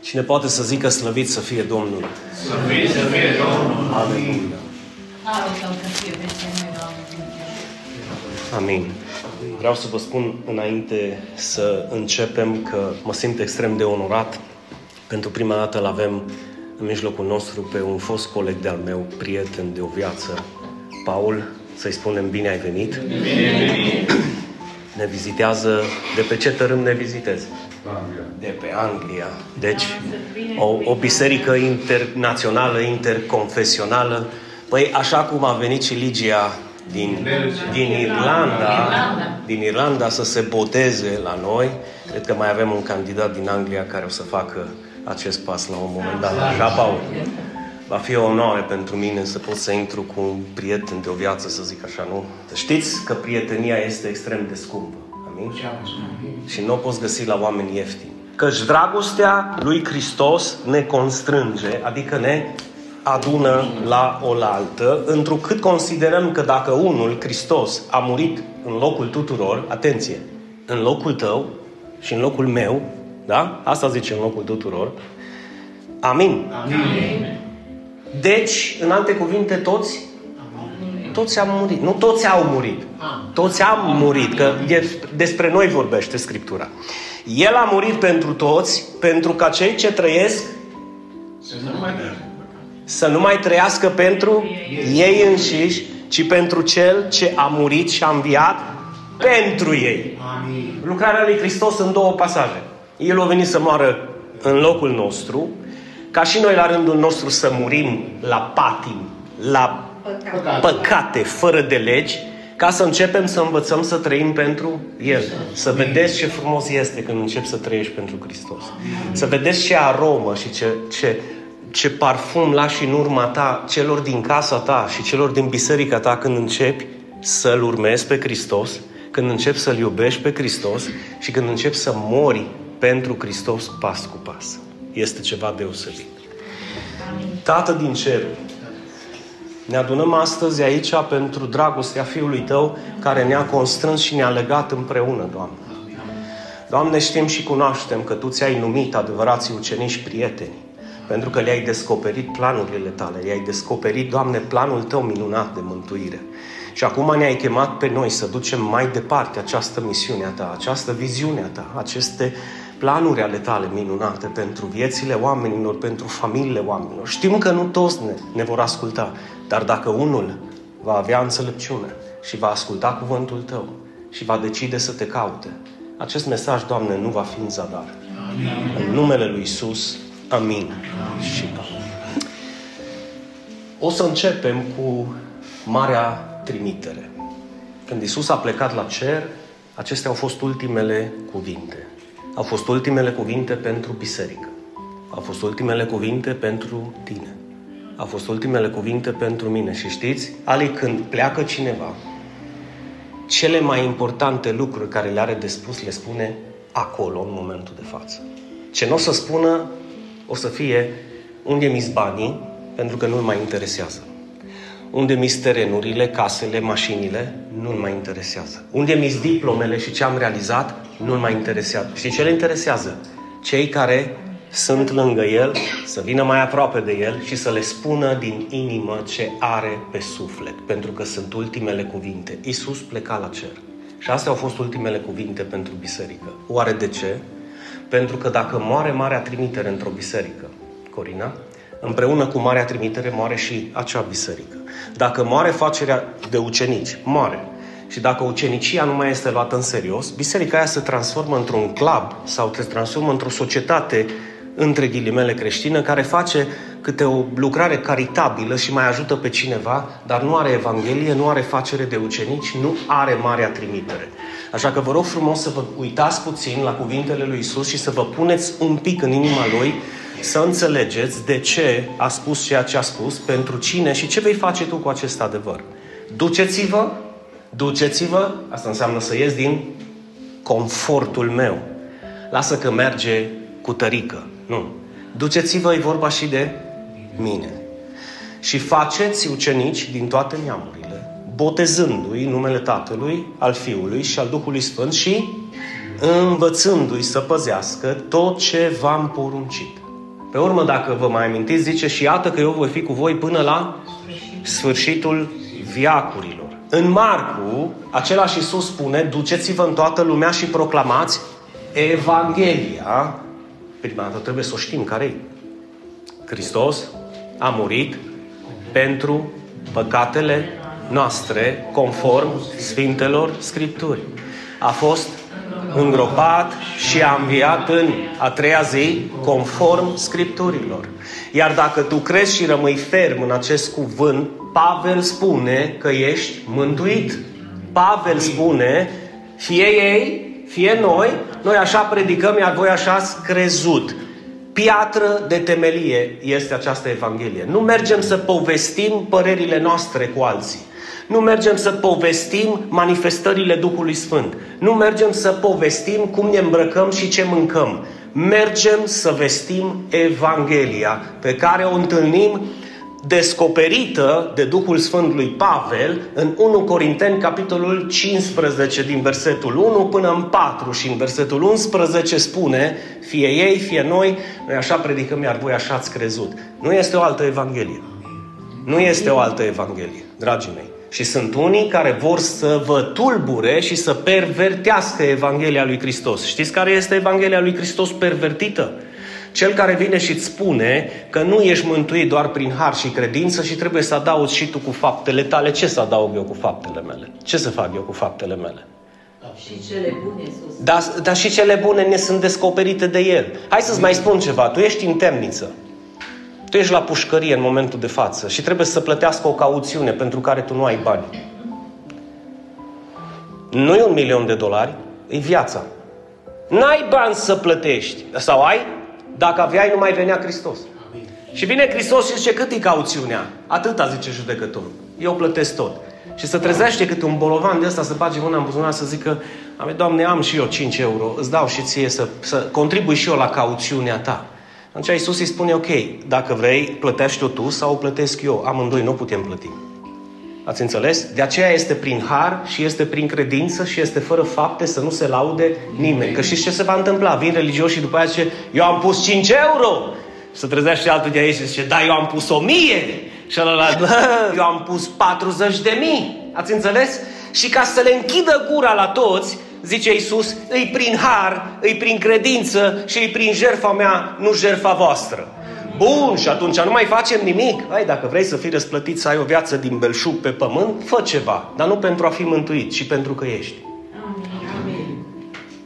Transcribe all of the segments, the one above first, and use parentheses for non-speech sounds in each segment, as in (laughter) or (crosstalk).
Cine poate să zică slăvit să fie Domnul? Slăvit să fie Domnul. Aleluia. Amin. Vreau să vă spun înainte să începem că mă simt extrem de onorat. Pentru prima dată îl avem în mijlocul nostru pe un fost coleg de-al meu, prieten de o viață, Paul. Să-i spunem bine ai venit. Bine venit. Ne vizitează. De pe ce tărâm ne vizitezi? De pe Anglia. Deci, o, o biserică internațională, interconfesională. Păi, așa cum a venit și Ligia din, din Irlanda, din Irlanda să se boteze la noi, cred că mai avem un candidat din Anglia care o să facă acest pas la un moment dat. Așa, Paul? Va fi o onoare pentru mine să pot să intru cu un prieten de o viață, să zic așa, nu? Știți că prietenia este extrem de scumpă. Amin? Și nu o poți găsi la oameni ieftini. Căci dragostea lui Hristos ne constrânge, adică ne adună la oaltă, întrucât considerăm că dacă unul, Hristos, a murit în locul tuturor, atenție, în locul tău și în locul meu, da? Asta zice în locul tuturor. Amin. Amin. Deci, în alte cuvinte, toți toți am murit. Nu toți au murit. Toți am murit, că despre noi vorbește Scriptura. El a murit pentru toți, pentru ca cei ce trăiesc Să nu mai să nu mai trăiască pentru ei înșiși, ci pentru Cel ce a murit și a înviat pentru ei. Amin. Lucrarea lui Hristos în două pasaje. El a venit să moară în locul nostru, ca și noi la rândul nostru să murim la patim, la păcate, fără de legi, ca să începem să învățăm să trăim pentru El. Să vedeți ce frumos este când începi să trăiești pentru Hristos. Să vedeți ce aromă și ce, ce, ce parfum lași în urma ta celor din casa ta și celor din biserica ta când începi să-L urmezi pe Hristos, când începi să-L iubești pe Hristos și când începi să mori pentru Hristos pas cu pas. Este ceva deosebit. Tată din cer, ne adunăm astăzi aici pentru dragostea Fiului Tău care ne-a constrâns și ne-a legat împreună, Doamne. Doamne, știm și cunoaștem că Tu ți-ai numit adevărații ucenici prieteni, pentru că le-ai descoperit planurile Tale, le-ai descoperit, Doamne, planul Tău minunat de mântuire. Și acum ne-ai chemat pe noi să ducem mai departe această misiune a Ta, această viziune a Ta, aceste planuri ale Tale minunate pentru viețile oamenilor, pentru familiile oamenilor. Știm că nu toți ne, ne vor asculta, dar dacă unul va avea înțelepciune și va asculta cuvântul Tău și va decide să Te caute, acest mesaj, Doamne, nu va fi în zadar. Amin. În numele Lui Isus, amin. amin. Și amin. O să începem cu Marea Trimitere. Când Isus a plecat la cer, acestea au fost ultimele cuvinte. Au fost ultimele cuvinte pentru biserică. Au fost ultimele cuvinte pentru tine. Au fost ultimele cuvinte pentru mine. Și știți, Ali, când pleacă cineva, cele mai importante lucruri care le are de spus le spune acolo, în momentul de față. Ce nu o să spună, o să fie unde mi banii, pentru că nu-l mai interesează. Unde mi terenurile, casele, mașinile, nu-l mai interesează. Unde mi diplomele și ce am realizat, nu-l mai interesează. Și ce le interesează? Cei care sunt lângă el, să vină mai aproape de el și să le spună din inimă ce are pe suflet, pentru că sunt ultimele cuvinte. Isus pleca la cer. Și astea au fost ultimele cuvinte pentru biserică. Oare de ce? Pentru că dacă moare Marea Trimitere într-o biserică, Corina, împreună cu Marea Trimitere moare și acea biserică. Dacă moare facerea de ucenici, moare. Și dacă ucenicia nu mai este luată în serios, biserica aia se transformă într-un club sau se transformă într-o societate între ghilimele creștină care face câte o lucrare caritabilă și mai ajută pe cineva, dar nu are Evanghelie, nu are facere de ucenici, nu are marea trimitere. Așa că vă rog frumos să vă uitați puțin la cuvintele lui Isus și să vă puneți un pic în inima Lui să înțelegeți de ce a spus ceea ce a spus, pentru cine și ce vei face tu cu acest adevăr. Duceți-vă, duceți-vă, asta înseamnă să ies din confortul meu. Lasă că merge cu tărică. Nu. Duceți-vă, e vorba și de mine. Și faceți ucenici din toate neamurile, botezându-i numele Tatălui, al Fiului și al Duhului Sfânt și învățându-i să păzească tot ce v-am poruncit. Pe urmă, dacă vă mai amintiți, zice și iată că eu voi fi cu voi până la sfârșitul viacurilor. În Marcu, același Iisus spune, duceți-vă în toată lumea și proclamați Evanghelia. Prima dată trebuie să o știm care e. Hristos a murit pentru păcatele noastre, conform Sfintelor Scripturi. A fost îngropat și a înviat în a treia zi, conform Scripturilor. Iar dacă tu crezi și rămâi ferm în acest cuvânt, Pavel spune că ești mântuit. Pavel spune, fie ei, fie noi, noi așa predicăm, iar voi așa ați crezut. Piatră de temelie este această Evanghelie. Nu mergem să povestim părerile noastre cu alții. Nu mergem să povestim manifestările Duhului Sfânt. Nu mergem să povestim cum ne îmbrăcăm și ce mâncăm. Mergem să vestim Evanghelia pe care o întâlnim descoperită de Duhul Sfântului Pavel în 1 Corinteni, capitolul 15, din versetul 1 până în 4 și în versetul 11 spune, fie ei, fie noi, noi așa predicăm, iar voi așa ați crezut. Nu este o altă Evanghelie. Nu este o altă Evanghelie, dragii mei. Și sunt unii care vor să vă tulbure și să pervertească Evanghelia lui Hristos. Știți care este Evanghelia lui Hristos pervertită? Cel care vine și îți spune că nu ești mântuit doar prin har și credință și trebuie să adaugi și tu cu faptele tale. Ce să adaug eu cu faptele mele? Ce să fac eu cu faptele mele? Și cele bune sus. Dar, dar și cele bune ne sunt descoperite de El. Hai să-ți mai spun ceva. Tu ești în temniță. Tu ești la pușcărie în momentul de față și trebuie să plătească o cauțiune pentru care tu nu ai bani. Nu e un milion de dolari, e viața. N-ai bani să plătești. Sau ai? Dacă aveai, nu mai venea Hristos. Și vine Hristos și zice, cât e cauțiunea? Atâta, zice judecătorul. Eu plătesc tot. Și să trezește câte un bolovan de ăsta să bage mâna în buzunar să zică, Ame, Doamne, am și eu 5 euro, îți dau și ție să, să contribui și eu la cauțiunea ta. Atunci Iisus îi spune, ok, dacă vrei, plătești-o tu sau o plătesc eu. Amândoi nu putem plăti. Ați înțeles? De aceea este prin har și este prin credință și este fără fapte să nu se laude nimeni. Că știți ce se va întâmpla? Vin religioși și după aceea zice, eu am pus 5 euro. Și se trezește altul de aici și zice, da, eu am pus 1000. Și ăla, (laughs) eu am pus 40 de mii. Ați înțeles? Și ca să le închidă gura la toți, zice Iisus, îi prin har, îi prin credință și îi prin jertfa mea, nu jertfa voastră. Bun, și atunci nu mai facem nimic. Hai, dacă vrei să fii răsplătit, să ai o viață din belșug pe pământ, fă ceva. Dar nu pentru a fi mântuit, ci pentru că ești. Amin.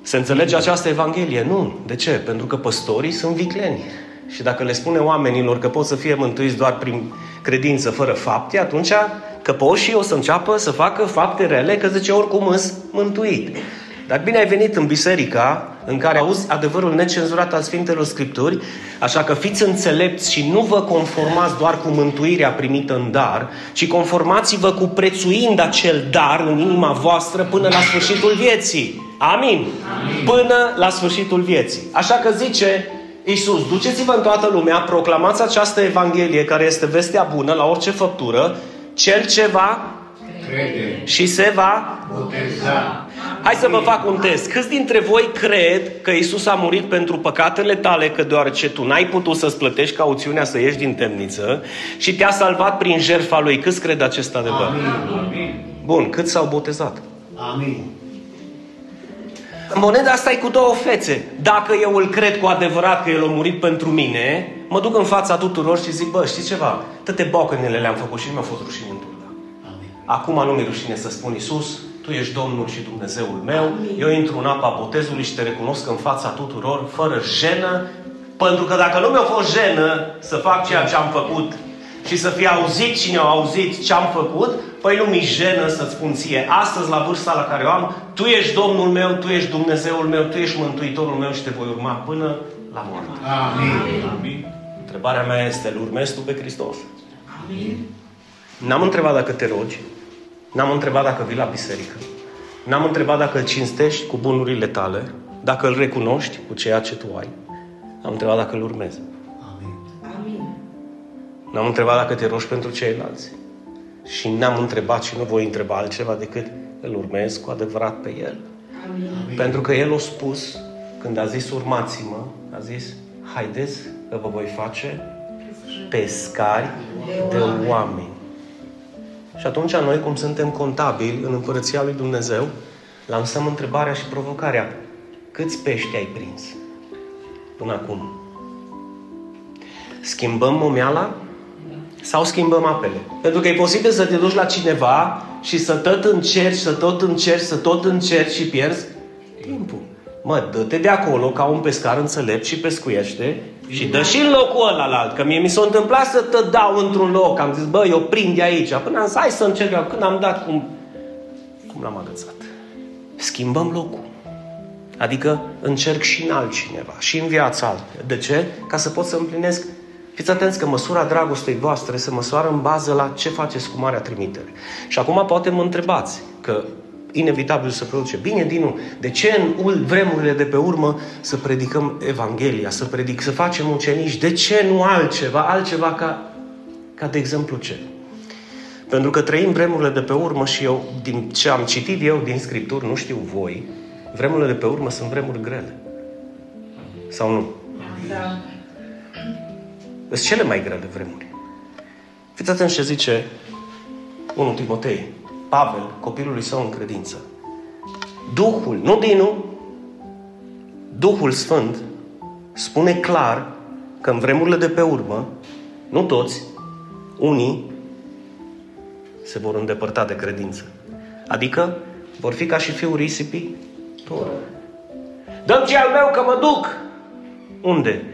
Se înțelege această Evanghelie? Nu. De ce? Pentru că păstorii sunt vicleni. Și dacă le spune oamenilor că pot să fie mântuiți doar prin credință, fără fapte, atunci căpoșii o să înceapă să facă fapte rele, că zice oricum îs mântuit. Dar bine ai venit în biserica în care auzi adevărul necenzurat al Sfintelor Scripturi, așa că fiți înțelepți și nu vă conformați doar cu mântuirea primită în dar, ci conformați-vă cu prețuind acel dar în inima voastră până la sfârșitul vieții. Amin? Amin. Până la sfârșitul vieții. Așa că zice Iisus, duceți-vă în toată lumea, proclamați această Evanghelie care este vestea bună la orice făptură, cel ce va Crede. și se va Boteza. Hai să vă fac un test. Câți dintre voi cred că Isus a murit pentru păcatele tale, că deoarece tu n-ai putut să-ți plătești cauțiunea să ieși din temniță și te-a salvat prin jertfa lui? Câți cred acest adevăr? Amin. Bun, cât s-au botezat? Amin. Moneda asta e cu două fețe. Dacă eu îl cred cu adevărat că El a murit pentru mine, mă duc în fața tuturor și zic, bă, știți ceva? Toate bocănele le-am făcut și nu mi-a fost rușine în turda. Amin. Acum nu mi-e rușine să spun Iisus, Tu ești Domnul și Dumnezeul meu, eu intru în apa botezului și te recunosc în fața tuturor, fără jenă, pentru că dacă nu mi-a fost jenă să fac ceea ce am făcut și să fie auzit cine a auzit ce am făcut, păi nu mi jenă să-ți spun ție, astăzi la vârsta la care o am, Tu ești Domnul meu, Tu ești Dumnezeul meu, Tu ești Mântuitorul meu și te voi urma până la moarte. Amin. Amin. Întrebarea mea este, îl urmezi tu pe Hristos? Amin. N-am întrebat dacă te rogi, n-am întrebat dacă vii la biserică, n-am întrebat dacă îl cinstești cu bunurile tale, dacă îl recunoști cu ceea ce tu ai. Am întrebat dacă îl urmezi. Amin. Amin. N-am întrebat dacă te rogi pentru ceilalți. Și n-am întrebat și nu voi întreba altceva decât îl urmez cu adevărat pe El. Pentru că El a spus, când a zis urmați-mă, a zis, haideți că vă voi face pescari de oameni. Și atunci noi, cum suntem contabili în Împărăția Lui Dumnezeu, lansăm întrebarea și provocarea. Câți pești ai prins până acum? Schimbăm momeala sau schimbăm apele? Pentru că e posibil să te duci la cineva și să tot încerci, să tot încerci, să tot încerci și pierzi timpul. Mă, dă-te de acolo ca un pescar înțelept și pescuiește și dă și în locul ăla la alt. Că mie mi s-a întâmplat să te dau într-un loc. Am zis, bă, eu prind de aici. Până am zis, hai să încerc. Când am dat, cum, cum l-am agățat. Schimbăm locul. Adică încerc și în altcineva, și în viața altă. De ce? Ca să pot să împlinesc Fiți atenți că măsura dragostei voastre se măsoară în bază la ce faceți cu Marea Trimitere. Și acum poate mă întrebați că inevitabil să produce. Bine, Dinu, de ce în vremurile de pe urmă să predicăm Evanghelia, să predic, să facem ucenici? De ce nu altceva? Altceva ca, ca de exemplu ce? Pentru că trăim vremurile de pe urmă și eu, din ce am citit eu din Scripturi, nu știu voi, vremurile de pe urmă sunt vremuri grele. Sau nu? Da. Sunt cele mai grele vremuri. Fiți atenți ce zice 1 Timotei. Pavel, copilului său în credință. Duhul, nu Dinu, Duhul Sfânt spune clar că în vremurile de pe urmă, nu toți, unii se vor îndepărta de credință. Adică vor fi ca și fiul risipii. Dăm ce al meu că mă duc! Unde?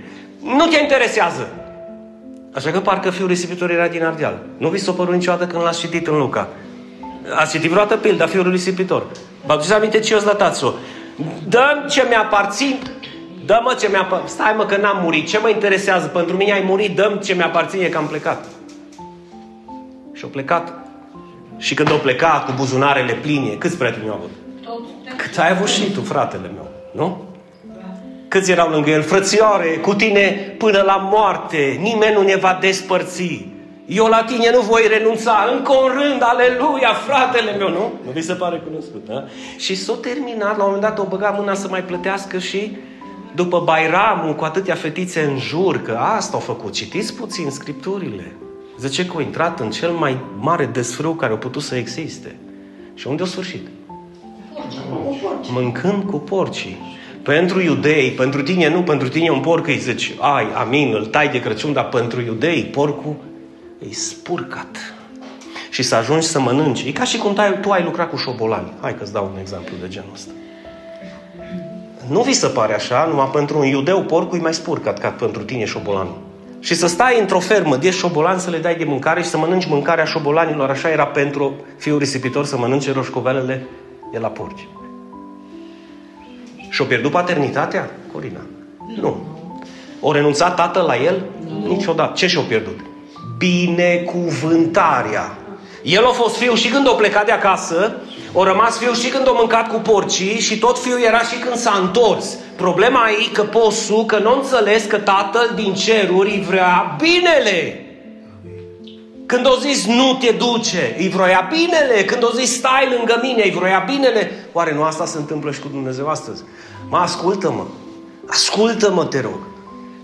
Nu te interesează! Așa că parcă fiul risipitor era din Ardeal. Nu vi s-a părut niciodată când l-ați citit în Luca. Ați citit vreodată pilda fiului risipitor. Vă aduceți aminte ce o lătați-o. Dăm ce mi-aparțin, dă-mă ce mi-aparține. Stai mă că n-am murit. Ce mă interesează? Pentru mine ai murit, dăm ce mi-aparține că am plecat. Și au plecat. Și când au plecat cu buzunarele pline, câți prieteni au avut? Cât ai avut și tu, fratele meu, nu? Câți erau lângă el? Frățioare, cu tine până la moarte, nimeni nu ne va despărți. Eu la tine nu voi renunța, încă un rând, aleluia, fratele meu, nu? Nu vi se pare cunoscut, da? Și s-a terminat, la un moment dat o băga mâna să mai plătească și după Bairamul, cu atâtea fetițe în jur, că asta au făcut. Citiți puțin scripturile. Zice că a intrat în cel mai mare desfrâu care a putut să existe. Și unde a sfârșit? Mâncând cu porcii. Pentru iudei, pentru tine nu, pentru tine un porc îi zici, ai, amin, îl tai de Crăciun, dar pentru iudei porcul e spurcat. Și să ajungi să mănânci. E ca și cum tu ai lucrat cu șobolani. Hai că-ți dau un exemplu de genul ăsta. Nu vi se pare așa, numai pentru un iudeu porcul e mai spurcat ca pentru tine șobolanul. Și să stai într-o fermă de șobolan să le dai de mâncare și să mănânci mâncarea șobolanilor. Așa era pentru fiul risipitor să mănânce roșcovelele de la porci. Și-o pierdut paternitatea, Corina? Nu. O renunțat tatăl la el? Nu. Niciodată. Ce și-o pierdut? Binecuvântarea. El a fost fiu și când a plecat de acasă, o rămas fiu și când a mâncat cu porcii și tot fiul era și când s-a întors. Problema e că posul, că nu înțeles că tatăl din ceruri vrea binele. Când o zis nu te duce, îi vroia binele. Când o zis stai lângă mine, îi vroia binele. Oare nu asta se întâmplă și cu Dumnezeu astăzi? Mă, ascultă-mă. Ascultă-mă, te rog.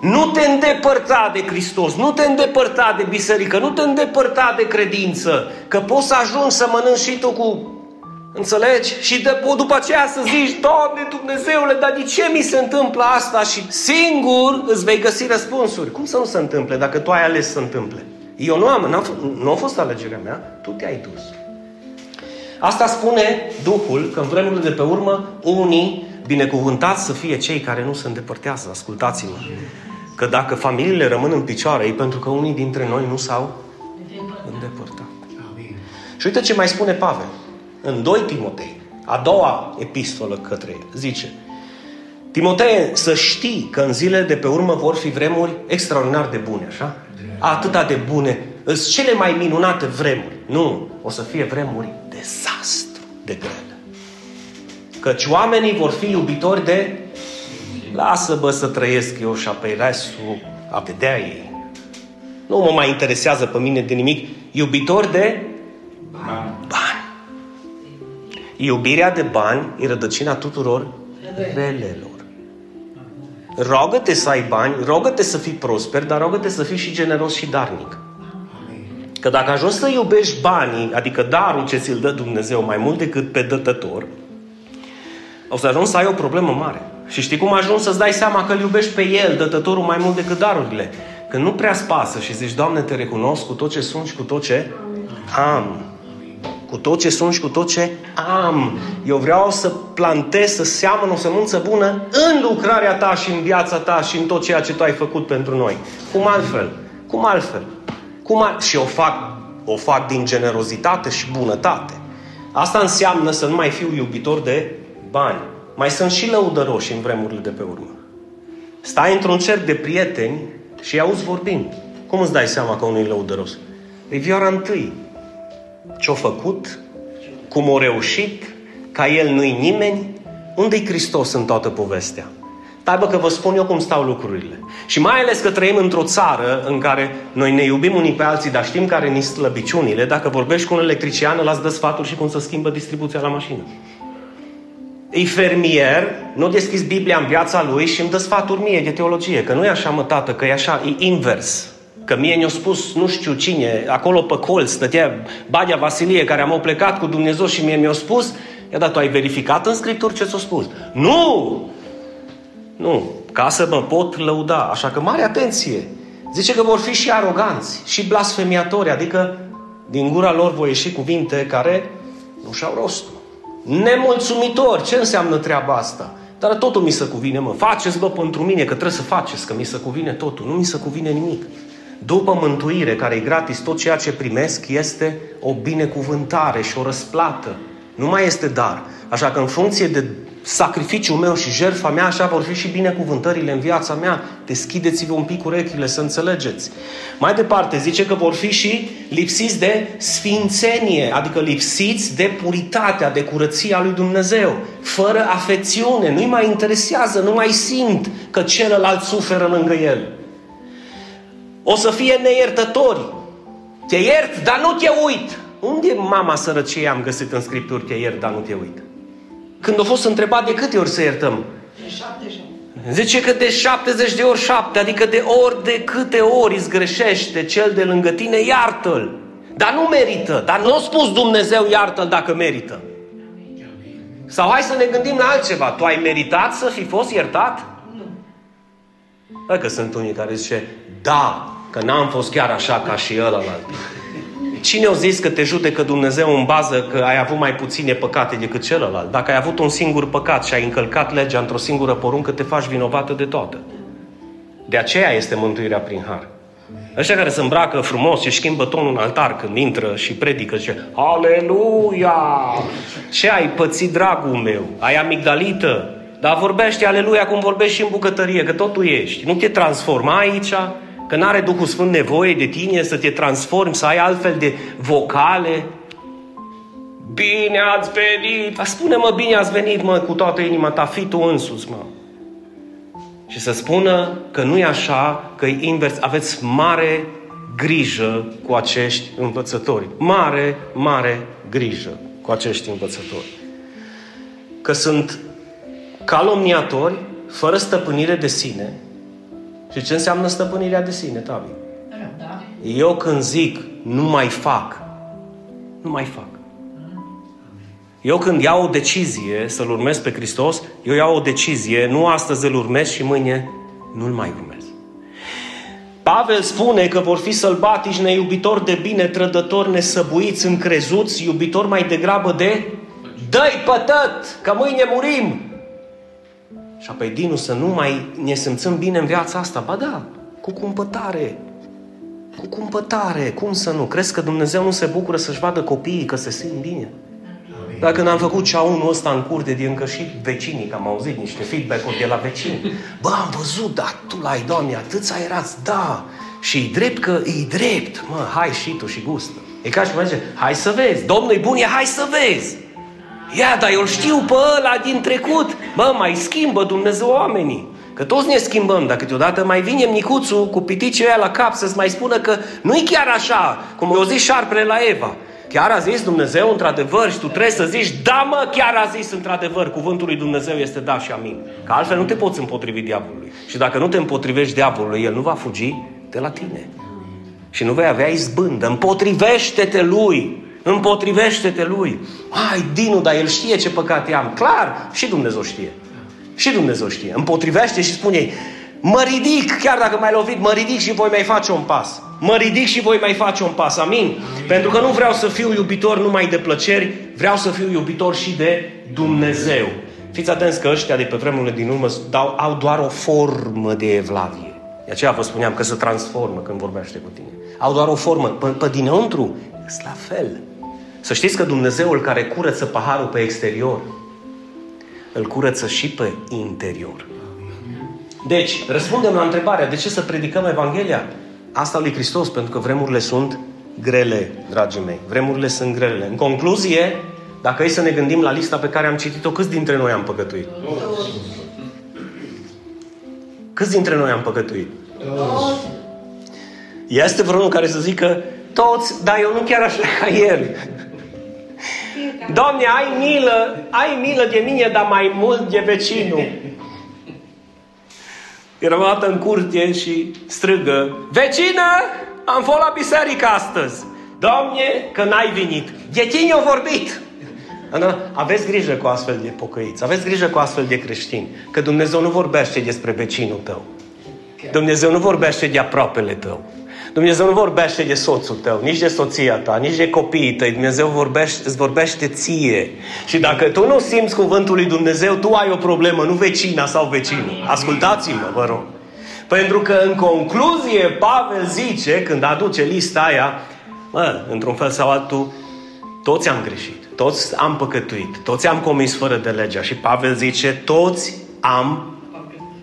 Nu te îndepărta de Hristos, nu te îndepărta de biserică, nu te îndepărta de credință, că poți să ajungi să mănânci și tu cu... Înțelegi? Și de, după aceea să zici, Doamne Dumnezeule, dar de ce mi se întâmplă asta? Și singur îți vei găsi răspunsuri. Cum să nu se întâmple dacă tu ai ales să se întâmple? Eu nu am, nu a fost alegerea mea, tu te-ai dus. Asta spune Duhul că în vremurile de pe urmă unii binecuvântați să fie cei care nu se îndepărtează, ascultați-mă. Că dacă familiile rămân în picioare, e pentru că unii dintre noi nu s-au îndepărtat. Amin. Și uite ce mai spune Pavel. În 2 Timotei, a doua epistolă către el, zice Timotei, să știi că în zilele de pe urmă vor fi vremuri extraordinar de bune, așa? Atâta de bune. Sunt cele mai minunate vremuri. Nu, o să fie vremuri dezastru de grele. Căci oamenii vor fi iubitori de lasă bă să trăiesc eu și apoi restul a vedea ei. Nu mă mai interesează pe mine de nimic. Iubitori de bani. bani. Iubirea de bani e rădăcina tuturor relelor. Rogă-te să ai bani, rogă-te să fii prosper, dar rogă-te să fii și generos și darnic. Că dacă ajungi să iubești banii, adică darul ce ți-l dă Dumnezeu mai mult decât pe dătător, o să ajungi să ai o problemă mare. Și știi cum ajungi să-ți dai seama că îl iubești pe el, dătătorul, mai mult decât darurile? Când nu prea spasă și zici, Doamne, te recunosc cu tot ce sunt și cu tot ce am. Cu tot ce sunt și cu tot ce am. Eu vreau să plantez, să seamăn o sămânță bună în lucrarea ta și în viața ta și în tot ceea ce tu ai făcut pentru noi. Cum altfel? Cum altfel? Cum al... Și o fac, o fac din generozitate și bunătate. Asta înseamnă să nu mai fiu iubitor de bani. Mai sunt și lăudăroși în vremurile de pe urmă. Stai într-un cerc de prieteni și îi auzi vorbind. Cum îți dai seama că unul e lăudăros? E vioara întâi. Ce-a făcut? Cum a reușit? Ca el nu-i nimeni? Unde-i Hristos în toată povestea? Dar bă că vă spun eu cum stau lucrurile. Și mai ales că trăim într-o țară în care noi ne iubim unii pe alții, dar știm care ni slăbiciunile. Dacă vorbești cu un electrician, îl dă sfaturi și cum să schimbă distribuția la mașină. E fermier, nu deschis Biblia în viața lui și îmi dă sfaturi mie de teologie. Că nu e așa, mă, tată, că e așa, e invers. Că mie mi-a spus nu știu cine, acolo pe colț stătea Badia Vasilie, care am plecat cu Dumnezeu și mie mi-a spus, ia da, tu ai verificat în Scripturi ce ți-a spus? Nu! Nu, ca să mă pot lăuda. Așa că mare atenție. Zice că vor fi și aroganți, și blasfemiatori, adică din gura lor voi ieși cuvinte care nu și-au rostul. Nemulțumitori. Ce înseamnă treaba asta? Dar totul mi se cuvine, mă. Faceți, bă, pentru mine, că trebuie să faceți, că mi se cuvine totul. Nu mi se cuvine nimic. După mântuire, care e gratis, tot ceea ce primesc este o binecuvântare și o răsplată. Nu mai este dar. Așa că în funcție de sacrificiul meu și jertfa mea, așa vor fi și binecuvântările în viața mea. Deschideți-vă un pic urechile să înțelegeți. Mai departe, zice că vor fi și lipsiți de sfințenie, adică lipsiți de puritatea, de curăția lui Dumnezeu, fără afecțiune, nu-i mai interesează, nu mai simt că celălalt suferă lângă el. O să fie neiertători. Te iert, dar nu te uit. Unde mama sărăcie am găsit în Scripturi te iert, dar nu te uit? Când a fost întrebat de câte ori să iertăm? De șapte și Zice că de 70 de ori 7, adică de ori de câte ori îți greșește cel de lângă tine, iartă-l. Dar nu merită. Dar nu a spus Dumnezeu iartă-l dacă merită. Sau hai să ne gândim la altceva. Tu ai meritat să fi fost iertat? Nu. Bă, că sunt unii care zice, da, că n-am fost chiar așa ca și ălălalt. Cine a zis că te judecă Dumnezeu în bază că ai avut mai puține păcate decât celălalt? Dacă ai avut un singur păcat și ai încălcat legea într-o singură poruncă, te faci vinovată de toată. De aceea este mântuirea prin har. Ăștia care se îmbracă frumos și schimbă tonul în altar când intră și predică, zice, Aleluia! Ce ai pățit, dragul meu? Ai amigdalită? Dar vorbește aleluia cum vorbești și în bucătărie, că tot tu ești. Nu te transforma aici, Că n-are Duhul Sfânt nevoie de tine să te transformi, să ai altfel de vocale. Bine ați venit! Spune-mă, bine ați venit, mă, cu toată inima ta, fi tu însuți, mă. Și să spună că nu e așa, că e invers. Aveți mare grijă cu acești învățători. Mare, mare grijă cu acești învățători. Că sunt calomniatori, fără stăpânire de sine, și ce înseamnă stăpânirea de sine, Tavi? Da. Eu când zic, nu mai fac, nu mai fac. Eu când iau o decizie să-L urmez pe Hristos, eu iau o decizie, nu astăzi îl urmez și mâine nu-L mai urmez. Pavel spune că vor fi sălbatici, neiubitori de bine, trădători, nesăbuiți, încrezuți, iubitori mai degrabă de dă-i pătăt, că mâine murim. Și apoi Dinu să nu mai ne simțim bine în viața asta. Ba da, cu cumpătare. Cu cumpătare. Cum să nu? Crezi că Dumnezeu nu se bucură să-și vadă copiii că se simt bine? Dacă n-am făcut ceaunul ăsta în curte de încă și vecinii, că am auzit niște feedback-uri de la vecini. Bă, am văzut, dar tu l-ai, Doamne, atâția erați, da. Și e drept că e drept. Mă, hai și tu și gustă. E ca și cum zice, hai să vezi, Domnul e bun, e hai să vezi. Ia, dar eu știu pe ăla din trecut. Bă, mai schimbă Dumnezeu oamenii. Că toți ne schimbăm, dar câteodată mai vine Nicuțu cu piticii aia la cap să-ți mai spună că nu-i chiar așa, cum o zis șarpele la Eva. Chiar a zis Dumnezeu într-adevăr și tu trebuie să zici, da mă, chiar a zis într-adevăr, cuvântul lui Dumnezeu este da și amin. Că altfel nu te poți împotrivi diavolului. Și dacă nu te împotrivești diavolului, el nu va fugi de la tine. Și nu vei avea izbândă. Împotrivește-te lui. Împotrivește-te lui. Ai, Dinu, dar el știe ce păcate am. Clar, și Dumnezeu știe. Și Dumnezeu știe. Împotrivește și spune mă ridic, chiar dacă m-ai lovit, mă ridic și voi mai face un pas. Mă ridic și voi mai face un pas. Amin? Amin. Pentru că nu vreau să fiu iubitor numai de plăceri, vreau să fiu iubitor și de Dumnezeu. Fiți atenți că ăștia de pe vremurile din urmă dau, au doar o formă de evlavie. De aceea vă spuneam că se transformă când vorbește cu tine. Au doar o formă. Pe, pe dinăuntru, sunt la fel. Să știți că Dumnezeul care curăță paharul pe exterior, îl curăță și pe interior. Deci, răspundem la întrebarea, de ce să predicăm Evanghelia? Asta lui Hristos, pentru că vremurile sunt grele, dragii mei. Vremurile sunt grele. În concluzie, dacă e să ne gândim la lista pe care am citit-o, câți dintre noi am păcătuit? Câți dintre noi am păcătuit? Este vreunul care să zică, toți, dar eu nu chiar așa ca el. Doamne, ai milă, ai milă de mine, dar mai mult de vecinul. Era o dată în curte și strigă, Vecină, am fost la biserică astăzi. Doamne, că n-ai venit. De tine au vorbit. Aveți grijă cu astfel de pocăiți, aveți grijă cu astfel de creștini, că Dumnezeu nu vorbește despre vecinul tău. Dumnezeu nu vorbește de aproapele tău. Dumnezeu nu vorbește de soțul tău, nici de soția ta, nici de copiii tăi. Dumnezeu vorbește, îți vorbește ție. Și dacă tu nu simți cuvântul lui Dumnezeu, tu ai o problemă, nu vecina sau vecinul. Ascultați-mă, vă rog. Pentru că în concluzie Pavel zice, când aduce lista aia, mă, într-un fel sau altul, toți am greșit, toți am păcătuit, toți am comis fără de legea. Și Pavel zice, toți am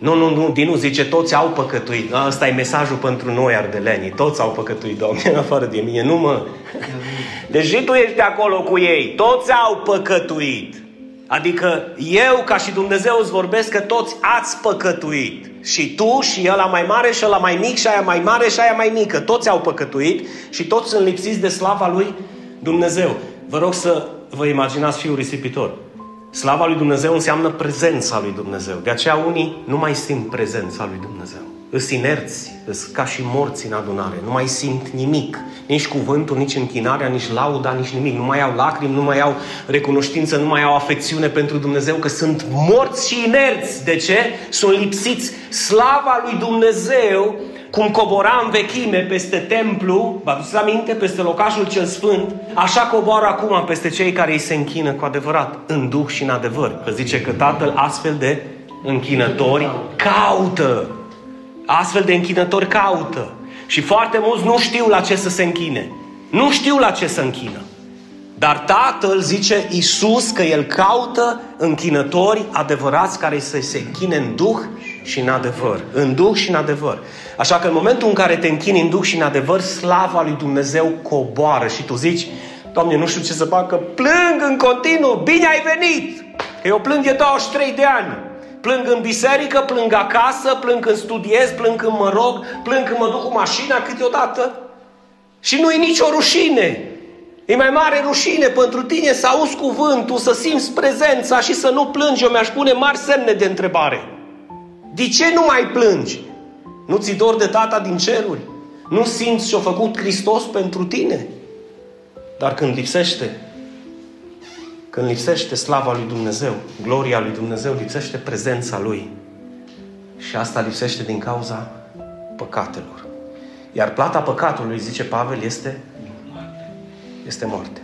nu, nu, nu, Dinu zice, toți au păcătuit. Asta e mesajul pentru noi, ardelenii. Toți au păcătuit, Doamne, (laughs) în afară de mine. Nu mă. Deci și tu ești acolo cu ei. Toți au păcătuit. Adică eu, ca și Dumnezeu, îți vorbesc că toți ați păcătuit. Și tu, și ăla mai mare, și ăla mai mic, și aia mai mare, și aia mai mică. Toți au păcătuit și toți sunt lipsiți de slava lui Dumnezeu. Vă rog să vă imaginați fiul risipitor. Slava lui Dumnezeu înseamnă prezența lui Dumnezeu. De aceea unii nu mai simt prezența lui Dumnezeu. Îs inerți, îs ca și morți în adunare. Nu mai simt nimic. Nici cuvântul, nici închinarea, nici lauda, nici nimic. Nu mai au lacrimi, nu mai au recunoștință, nu mai au afecțiune pentru Dumnezeu, că sunt morți și inerți. De ce? Sunt lipsiți. Slava lui Dumnezeu cum cobora în vechime peste templu, vă aduceți aminte, peste locașul cel sfânt, așa coboară acum peste cei care îi se închină cu adevărat, în duh și în adevăr. Că zice că Tatăl astfel de închinători caută. Astfel de închinători caută. Și foarte mulți nu știu la ce să se închine. Nu știu la ce să închină. Dar Tatăl zice Iisus că El caută închinători adevărați care să se închine în Duh și în adevăr. În Duh și în adevăr. Așa că în momentul în care te închini în Duh și în adevăr, slava lui Dumnezeu coboară și tu zici, Doamne, nu știu ce să fac, că plâng în continuu, bine ai venit! Că eu plâng de 23 de ani. Plâng în biserică, plâng acasă, plâng când studiez, plâng când mă rog, plâng când mă duc cu mașina câteodată. Și nu e nicio rușine. E mai mare rușine pentru tine să auzi cuvântul, să simți prezența și să nu plângi. Eu mi-aș pune mari semne de întrebare. De ce nu mai plângi? Nu ți dor de tata din ceruri? Nu simți ce-a făcut Hristos pentru tine? Dar când lipsește, când lipsește slava lui Dumnezeu, gloria lui Dumnezeu, lipsește prezența lui. Și asta lipsește din cauza păcatelor. Iar plata păcatului, zice Pavel, este este moarte.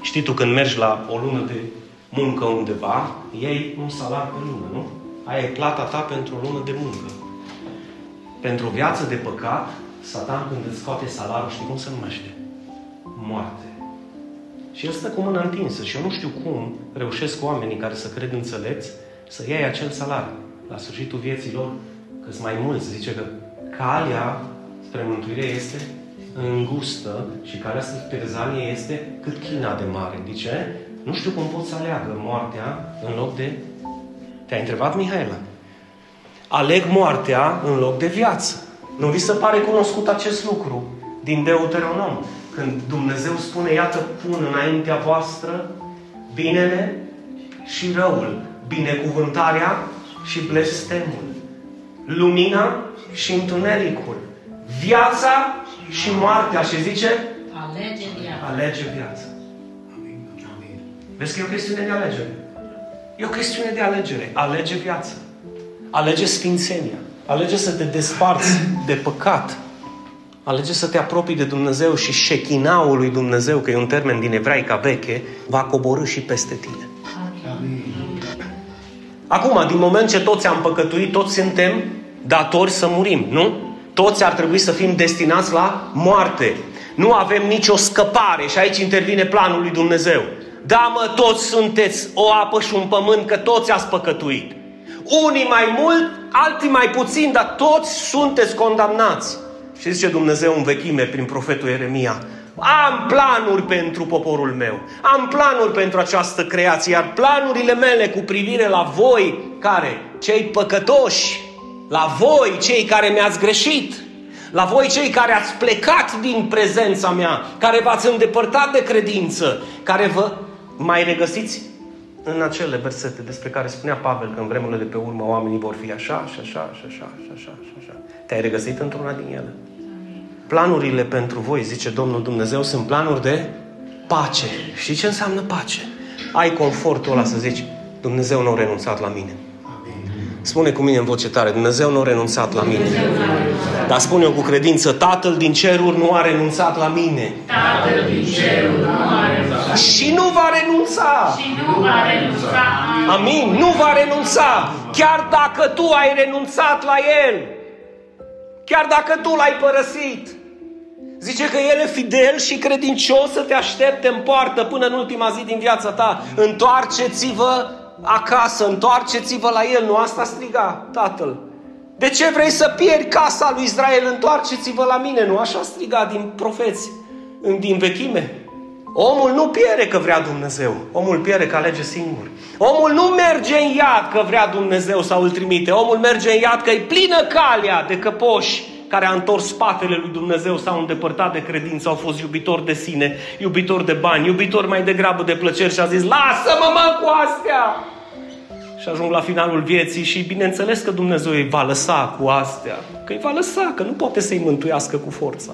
Știi tu când mergi la o lună de muncă undeva, iei un salar pe lună, nu? Aia e plata ta pentru o lună de muncă. Pentru o viață de păcat, Satan când îți scoate salarul, știi cum se numește? Moarte. Și el stă cu mâna întinsă și eu nu știu cum reușesc oamenii care să cred înțelepți să iei acel salar. La sfârșitul vieții lor, că sunt mai mulți, zice că calea spre mântuire este îngustă și care asta perzanie este cât China de mare. De ce? Nu știu cum pot să aleagă moartea în loc de... Te-ai întrebat, Mihaela? Aleg moartea în loc de viață. Nu vi se pare cunoscut acest lucru din Deuteronom? când Dumnezeu spune, iată, pun înaintea voastră binele și răul, binecuvântarea și blestemul, lumina și întunericul, viața și moartea. Și zice, Alege viața. alege viața. Amin. Amin. Vezi că e o chestiune de alegere. E o chestiune de alegere. Alege viața. Alege sfințenia. Alege să te desparți de păcat. Alege să te apropii de Dumnezeu și șechinaul lui Dumnezeu, că e un termen din ebraica veche, va coborâ și peste tine. Amin. Acum, din moment ce toți am păcătuit, toți suntem datori să murim, nu? Toți ar trebui să fim destinați la moarte. Nu avem nicio scăpare și aici intervine planul lui Dumnezeu. Da, mă, toți sunteți o apă și un pământ, că toți ați păcătuit. Unii mai mult, alții mai puțin, dar toți sunteți condamnați. Și zice Dumnezeu în vechime prin profetul Ieremia, am planuri pentru poporul meu. Am planuri pentru această creație, iar planurile mele cu privire la voi, care? Cei păcătoși, la voi, cei care mi-ați greșit, la voi cei care ați plecat din prezența mea, care v-ați îndepărtat de credință, care vă mai regăsiți în acele versete despre care spunea Pavel că în vremurile de pe urmă oamenii vor fi așa și așa și așa și așa și așa. Te-ai regăsit într-una din ele? Planurile pentru voi, zice Domnul Dumnezeu, sunt planuri de pace. Știi ce înseamnă pace? Ai confortul ăla să zici, Dumnezeu nu a renunțat la mine. Spune cu mine în voce tare, Dumnezeu nu a renunțat la mine. Dar spune-o cu credință, Tatăl din ceruri nu a renunțat la mine. Tatăl din cerul nu a renunțat Și nu va renunța. și nu va renunța. Amin. Nu va renunța. Chiar dacă tu ai renunțat la El. Chiar dacă tu l-ai părăsit. Zice că El e fidel și credincios să te aștepte în poartă până în ultima zi din viața ta. Întoarceți-vă acasă, întoarceți-vă la El. Nu asta striga Tatăl. De ce vrei să pierzi casa lui Israel? Întoarceți-vă la mine. Nu așa striga din profeți, în- din vechime. Omul nu pierde că vrea Dumnezeu. Omul pierde că alege singur. Omul nu merge în iad că vrea Dumnezeu sau îl trimite. Omul merge în iad că e plină calea de căpoși care a întors spatele lui Dumnezeu, s-au îndepărtat de credință, au fost iubitori de sine, iubitori de bani, iubitori mai degrabă de plăceri și a zis, lasă-mă mă cu astea! Și ajung la finalul vieții și bineînțeles că Dumnezeu îi va lăsa cu astea. Că îi va lăsa, că nu poate să-i mântuiască cu forța.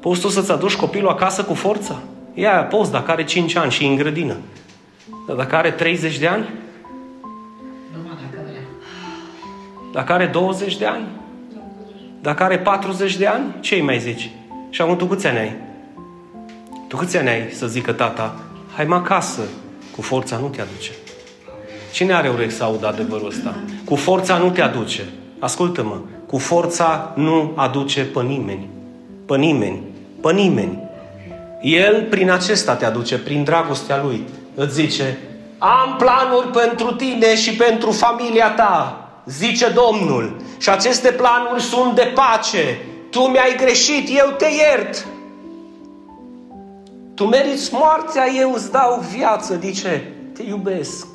Poți tu să-ți aduci copilul acasă cu forța? Ia, poți, dacă are 5 ani și e în grădină. Dar dacă are 30 de ani? Numai dacă vrea. Dacă are 20 de ani? Dacă are 40 de ani? Ce îi mai zici? Și acum tu câți ani ai? Tu câți ani ai să zică tata, hai mă acasă, cu forța nu te aduce. Cine are urechi să audă adevărul ăsta? Cu forța nu te aduce. Ascultă-mă, cu forța nu aduce pe nimeni. Pe nimeni. Pe nimeni. El prin acesta te aduce, prin dragostea Lui. Îți zice, am planuri pentru tine și pentru familia ta, zice Domnul. Și aceste planuri sunt de pace. Tu mi-ai greșit, eu te iert. Tu meriți moartea, eu îți dau viață. De ce? Te iubesc.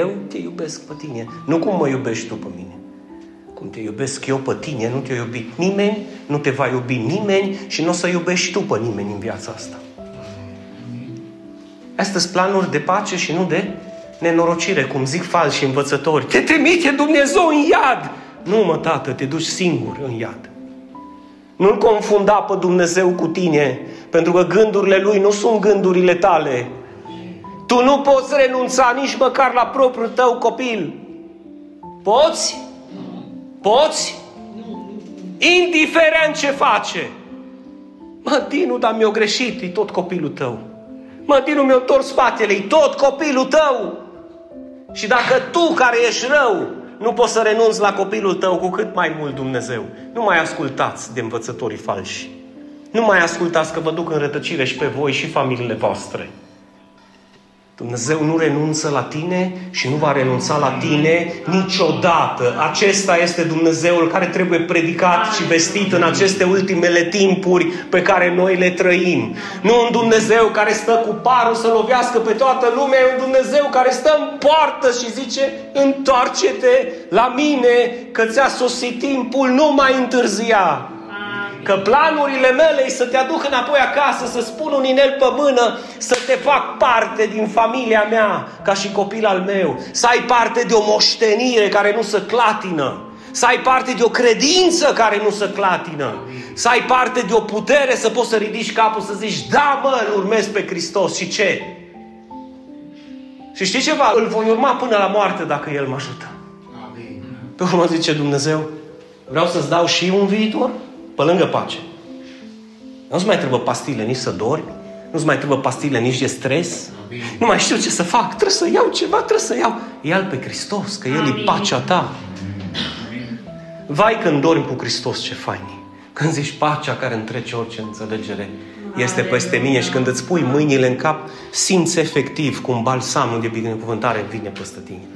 Eu te iubesc pe tine. Nu cum mă iubești tu pe mine. Cum te iubesc eu pe tine, nu te-a iubit nimeni, nu te va iubi nimeni și nu o să iubești tu pe nimeni în viața asta. Astea sunt planuri de pace și nu de nenorocire, cum zic falși învățători. Te trimite Dumnezeu în iad! Nu, mă, tată, te duci singur în iad. Nu-L confunda pe Dumnezeu cu tine, pentru că gândurile Lui nu sunt gândurile tale. Tu nu poți renunța nici măcar la propriul tău copil. Poți? Poți? Indiferent ce face. Mă, Dinu, dar mi-a greșit, e tot copilul tău. Mă, Dinu, mi-a întors spatele, e tot copilul tău. Și dacă tu, care ești rău, nu poți să renunți la copilul tău, cu cât mai mult Dumnezeu. Nu mai ascultați de învățătorii falși. Nu mai ascultați că vă duc în rătăcire și pe voi și familiile voastre. Dumnezeu nu renunță la tine și nu va renunța la tine niciodată. Acesta este Dumnezeul care trebuie predicat și vestit în aceste ultimele timpuri pe care noi le trăim. Nu un Dumnezeu care stă cu parul să lovească pe toată lumea, e un Dumnezeu care stă în poartă și zice întoarce-te la mine că ți-a sosit timpul, nu mai întârzia. Că planurile mele e să te aduc înapoi acasă, să spun un inel pe mână, să te fac parte din familia mea, ca și copil al meu, să ai parte de o moștenire care nu se clatină, să ai parte de o credință care nu se clatină, să ai parte de o putere să poți să ridici capul, să zici, da mă, îl urmez pe Hristos și ce? Și știi ceva? Îl voi urma până la moarte dacă El mă ajută. Amin. Pe urmă zice Dumnezeu, vreau să-ți dau și un viitor pe lângă pace. Nu-ți mai trebuie pastile nici să dormi, nu-ți mai trebuie pastile nici de stres, Amin. nu mai știu ce să fac, trebuie să iau ceva, trebuie să iau. Ia-L pe Hristos, că El e Amin. pacea ta. Vai când dormi cu Hristos, ce fain e. Când zici pacea care întrece orice înțelegere este peste mine și când îți pui mâinile în cap, simți efectiv cum balsamul de binecuvântare vine peste tine.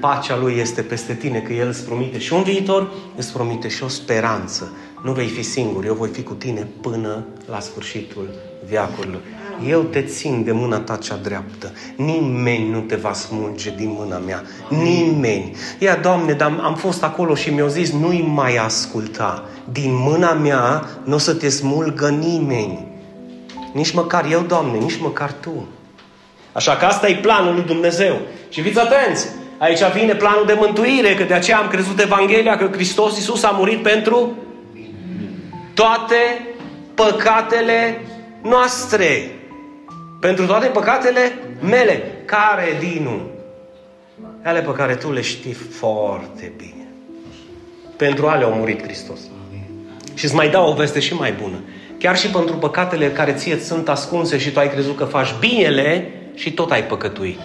Pacea Lui este peste tine, că El îți promite și un viitor, îți promite și o speranță. Nu vei fi singur, eu voi fi cu tine până la sfârșitul viacurilor. Eu te țin de mâna ta cea dreaptă. Nimeni nu te va smulge din mâna mea. Nimeni. Ia, Doamne, dar am fost acolo și mi-au zis, nu-i mai asculta. Din mâna mea nu o să te smulgă nimeni. Nici măcar eu, Doamne, nici măcar Tu. Așa că asta e planul lui Dumnezeu. Și fiți atenți, aici vine planul de mântuire, că de aceea am crezut Evanghelia că Hristos Iisus a murit pentru toate păcatele noastre. Pentru toate păcatele mele. Care, Dinu? Ale pe care tu le știi foarte bine. Pentru ale a murit Hristos. Și îți mai dau o veste și mai bună. Chiar și pentru păcatele care ție ți sunt ascunse și tu ai crezut că faci binele și tot ai păcătuit.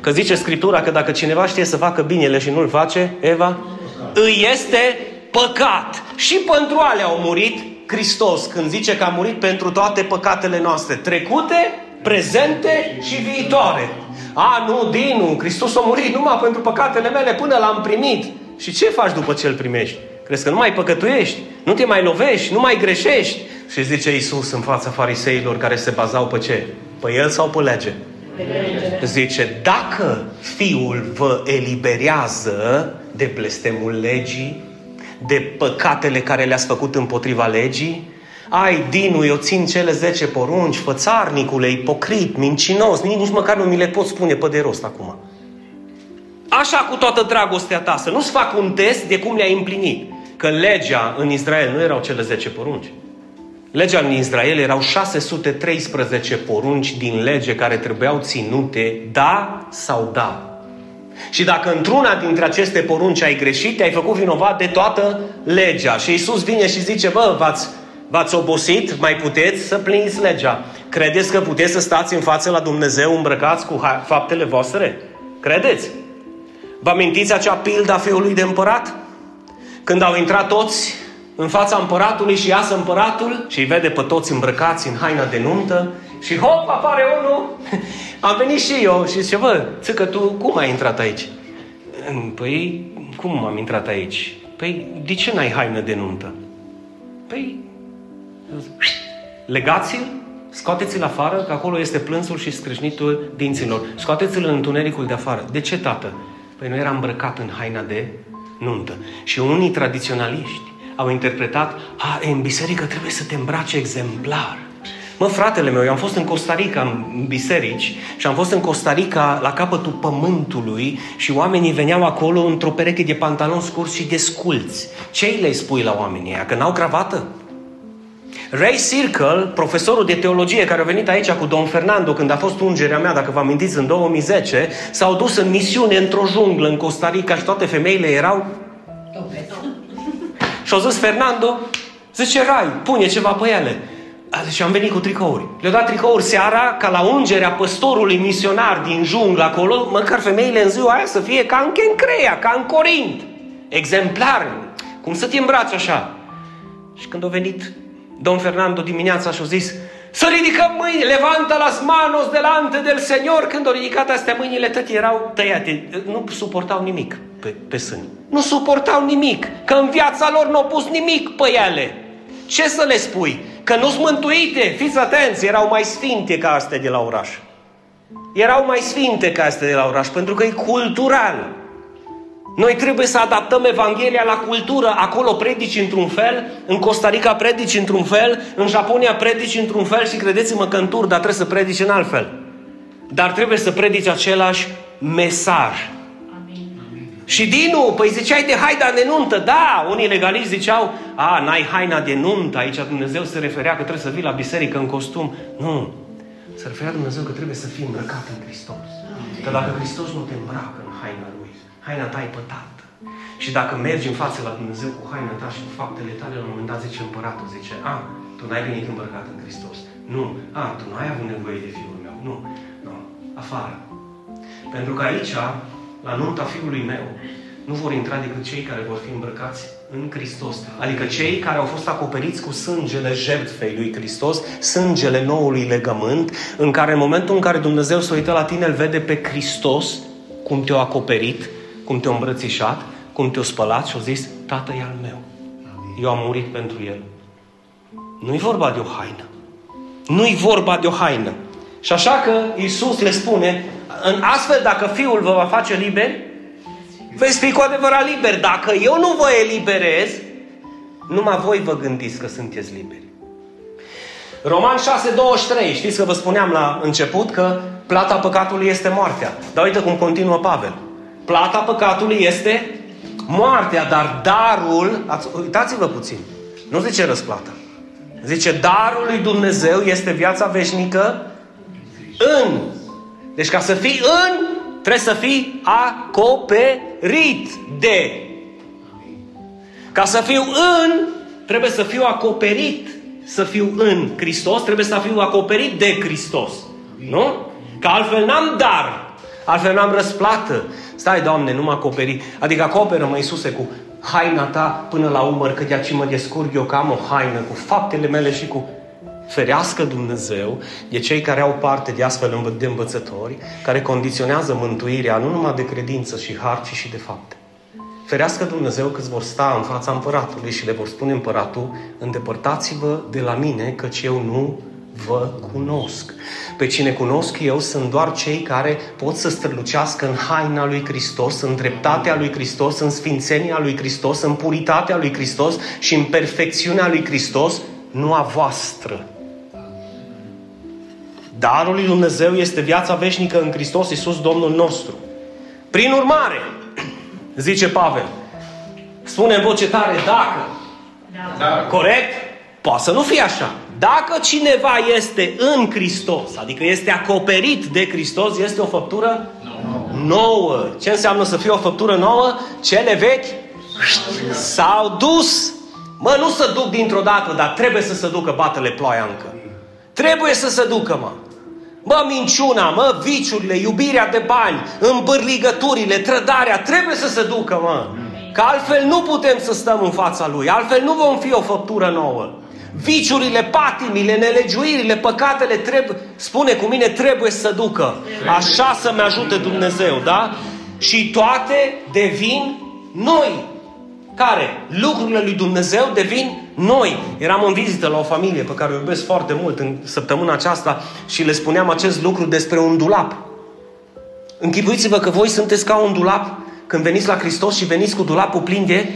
Că zice Scriptura că dacă cineva știe să facă binele și nu-l face, Eva, îi este păcat. Și pentru ale au murit Hristos când zice că a murit pentru toate păcatele noastre, trecute, prezente și viitoare. A, nu, Dinu, Hristos a murit numai pentru păcatele mele până l-am primit. Și ce faci după ce îl primești? Crezi că nu mai păcătuiești? Nu te mai lovești? Nu mai greșești? Și zice Iisus în fața fariseilor care se bazau pe ce? Pe el sau pe lege? Zice, dacă Fiul vă eliberează de blestemul legii, de păcatele care le-ați făcut împotriva legii, ai, Dinu, eu țin cele 10 porunci, fățarnicule, ipocrit, mincinos, nici, nici măcar nu mi le pot spune pe de rost acum. Așa cu toată dragostea ta, să nu-ți fac un test de cum le-ai împlinit. Că legea în Israel nu erau cele 10 porunci. Legea în Israel erau 613 porunci din lege care trebuiau ținute da sau da. Și dacă într-una dintre aceste porunci ai greșit, ai făcut vinovat de toată legea. Și Iisus vine și zice, bă, v-ați, v-ați obosit, mai puteți să pliniți legea. Credeți că puteți să stați în față la Dumnezeu îmbrăcați cu ha- faptele voastre? Credeți? Vă amintiți acea pildă a fiului de împărat? Când au intrat toți în fața împăratului și iasă împăratul și îi vede pe toți îmbrăcați în haina de nuntă și hop, apare unul. (laughs) Am venit și eu și zice, bă, țică, tu cum ai intrat aici? Păi, cum am intrat aici? Păi, de ce n-ai haină de nuntă? Păi, legați-l, scoateți-l afară, că acolo este plânsul și scrâșnitul dinților. Scoateți-l în întunericul de afară. De ce, tată? Păi nu era îmbrăcat în haina de nuntă. Și unii tradiționaliști au interpretat, a, în biserică trebuie să te îmbraci exemplar. Mă, fratele meu, eu am fost în Costa Rica în biserici și am fost în Costa Rica la capătul pământului și oamenii veneau acolo într-o pereche de pantaloni scurți și de sculți. Ce le spui la oamenii ăia? Că n-au cravată? Ray Circle, profesorul de teologie care a venit aici cu Don Fernando când a fost ungerea mea, dacă vă amintiți, în 2010, s-au dus în misiune într-o junglă în Costa Rica și toate femeile erau și au zis Fernando, zice Rai, pune ceva pe ele. Și am venit cu tricouri. Le-au dat tricouri seara ca la ungerea păstorului misionar din junglă acolo, măcar femeile în ziua aia să fie ca în Kencrea, ca în Corint. Exemplar. Cum să te îmbraci așa? Și când a venit Don Fernando dimineața și a zis să ridicăm mâini, levanta las manos delante del Señor. Când au ridicat astea mâinile, tot erau tăiate. Nu suportau nimic pe, pe sâni. Nu suportau nimic. Că în viața lor nu au pus nimic pe ele. Ce să le spui? Că nu sunt mântuite. Fiți atenți, erau mai sfinte ca astea de la oraș. Erau mai sfinte ca astea de la oraș, pentru că e cultural. Noi trebuie să adaptăm Evanghelia la cultură. Acolo predici într-un fel, în Costa Rica predici într-un fel, în Japonia predici într-un fel și credeți-mă că în tur, dar trebuie să predici în alt fel. Dar trebuie să predici același mesaj. Și Dinu, păi ziceai de haina de nuntă. Da, unii legaliști ziceau, a, n-ai haina de nuntă, aici Dumnezeu se referea că trebuie să vii la biserică în costum. Nu, se referea Dumnezeu că trebuie să fii îmbrăcat în Hristos. Că dacă Hristos nu te îmbracă în haina Lui, haina ta e pătată. Și dacă mergi în față la Dumnezeu cu haina ta și cu faptele tale, la un moment dat zice împăratul, zice, a, tu n-ai venit îmbrăcat în Hristos. Nu, a, tu n-ai avut nevoie de Fiul meu. Nu, nu, afară. Pentru că aici, la nunta Fiului meu, nu vor intra decât cei care vor fi îmbrăcați în Hristos. Adică cei care au fost acoperiți cu sângele jertfei lui Hristos, sângele noului legământ, în care în momentul în care Dumnezeu se uită la tine, îl vede pe Hristos, cum te-a acoperit, cum te-a îmbrățișat, cum te-a spălat și a zis, Tată e al meu. Eu am murit pentru el. Nu-i vorba de o haină. Nu-i vorba de o haină. Și așa că Iisus le spune, în astfel dacă Fiul vă va face liberi, veți fi cu adevărat liberi. Dacă eu nu vă eliberez, numai voi vă gândiți că sunteți liberi. Roman 6:23, știți că vă spuneam la început că plata păcatului este moartea. Dar uite cum continuă Pavel. Plata păcatului este moartea, dar darul, uitați-vă puțin, nu zice răsplata. Zice, darul lui Dumnezeu este viața veșnică în. Deci ca să fii în, trebuie să fii acoperit de. Ca să fiu în, trebuie să fiu acoperit. Să fiu în Hristos, trebuie să fiu acoperit de Hristos. Nu? Că altfel n-am dar. Altfel n-am răsplată. Stai, Doamne, nu mă acoperi. Adică acoperă-mă, Iisuse, cu haina ta până la umăr, că de mă descurg eu că am o haină cu faptele mele și cu ferească Dumnezeu de cei care au parte de astfel de învățători, care condiționează mântuirea nu numai de credință și har, ci și de fapte. Ferească Dumnezeu că vor sta în fața împăratului și le vor spune împăratul, îndepărtați-vă de la mine, căci eu nu vă cunosc. Pe cine cunosc eu sunt doar cei care pot să strălucească în haina lui Hristos, în dreptatea lui Hristos, în sfințenia lui Hristos, în puritatea lui Hristos și în perfecțiunea lui Hristos, nu a voastră. Darul lui Dumnezeu este viața veșnică în Hristos Iisus Domnul nostru. Prin urmare, (clears throat) zice Pavel, spune în voce tare, dacă. Da. Corect? Poate să nu fie așa. Dacă cineva este în Hristos, adică este acoperit de Hristos, este o făptură nouă. Ce înseamnă să fie o făptură nouă? Cele vechi s-au dus. Mă, nu se duc dintr-o dată, dar trebuie să se ducă batele ploaia încă. Trebuie să se ducă, mă. Mă, minciuna, mă, viciurile, iubirea de bani, îmbârligăturile, trădarea, trebuie să se ducă, mă. Că altfel nu putem să stăm în fața Lui, altfel nu vom fi o făptură nouă. Viciurile, patimile, nelegiuirile, păcatele trebuie, spune cu mine, trebuie să ducă. Așa să-mi ajute Dumnezeu, da? Și toate devin noi. Care? Lucrurile lui Dumnezeu devin noi. Eram în vizită la o familie pe care o iubesc foarte mult în săptămâna aceasta și le spuneam acest lucru despre un dulap. Închipuiți-vă că voi sunteți ca un dulap când veniți la Hristos și veniți cu dulapul plin de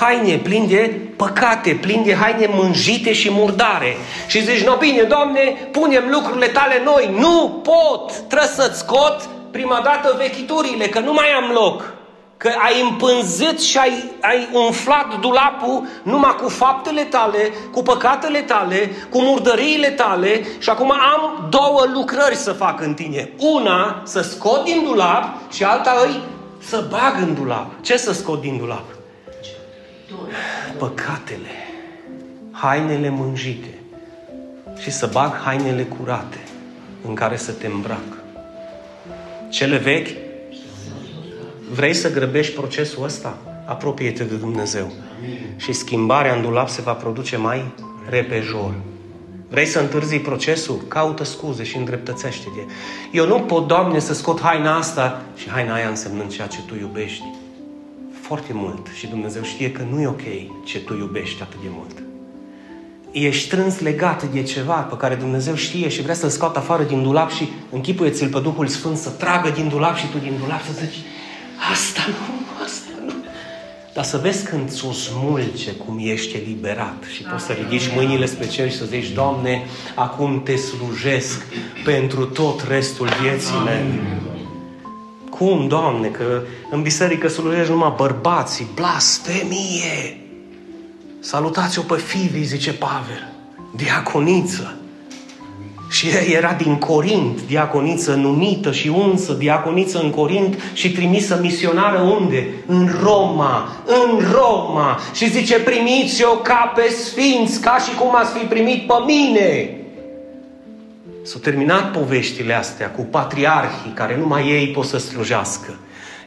haine, plin de păcate, plin de haine mânjite și murdare. Și zici, no bine, Doamne, punem lucrurile tale noi. Nu pot! Trebuie să-ți scot prima dată vechiturile, că nu mai am loc. Că ai împânzit și ai, ai umflat dulapul numai cu faptele tale, cu păcatele tale, cu murdăriile tale și acum am două lucrări să fac în tine. Una, să scot din dulap și alta îi să bag în dulap. Ce să scot din dulap? Păcatele, hainele mânjite și să bag hainele curate în care să te îmbrac. Cele vechi Vrei să grăbești procesul ăsta? Apropie-te de Dumnezeu. Și schimbarea în dulap se va produce mai repejor. Vrei să întârzi procesul? Caută scuze și îndreptățește-te. Eu nu pot, Doamne, să scot haina asta și haina aia însemnând ceea ce Tu iubești. Foarte mult. Și Dumnezeu știe că nu e ok ce Tu iubești atât de mult. Ești strâns legat de ceva pe care Dumnezeu știe și vrea să-l scoată afară din dulap și închipuie-ți-l pe Duhul Sfânt să tragă din dulap și tu din dulap să zici Asta nu, asta Dar să vezi când ți-o smulge cum ești eliberat și poți să ridici mâinile spre cer și să zici, Doamne, acum te slujesc pentru tot restul vieții mele. Cum, Doamne, că în biserică slujești numai bărbații, blasfemie! Salutați-o pe Fivi, zice Pavel, diaconiță. Și ea era din Corint, diaconiță numită și unsă, diaconiță în Corint și trimisă misionară unde? În Roma, în Roma. Și zice, primiți-o ca pe sfinți, ca și cum ați fi primit pe mine. S-au terminat poveștile astea cu patriarhii care numai ei pot să slujească.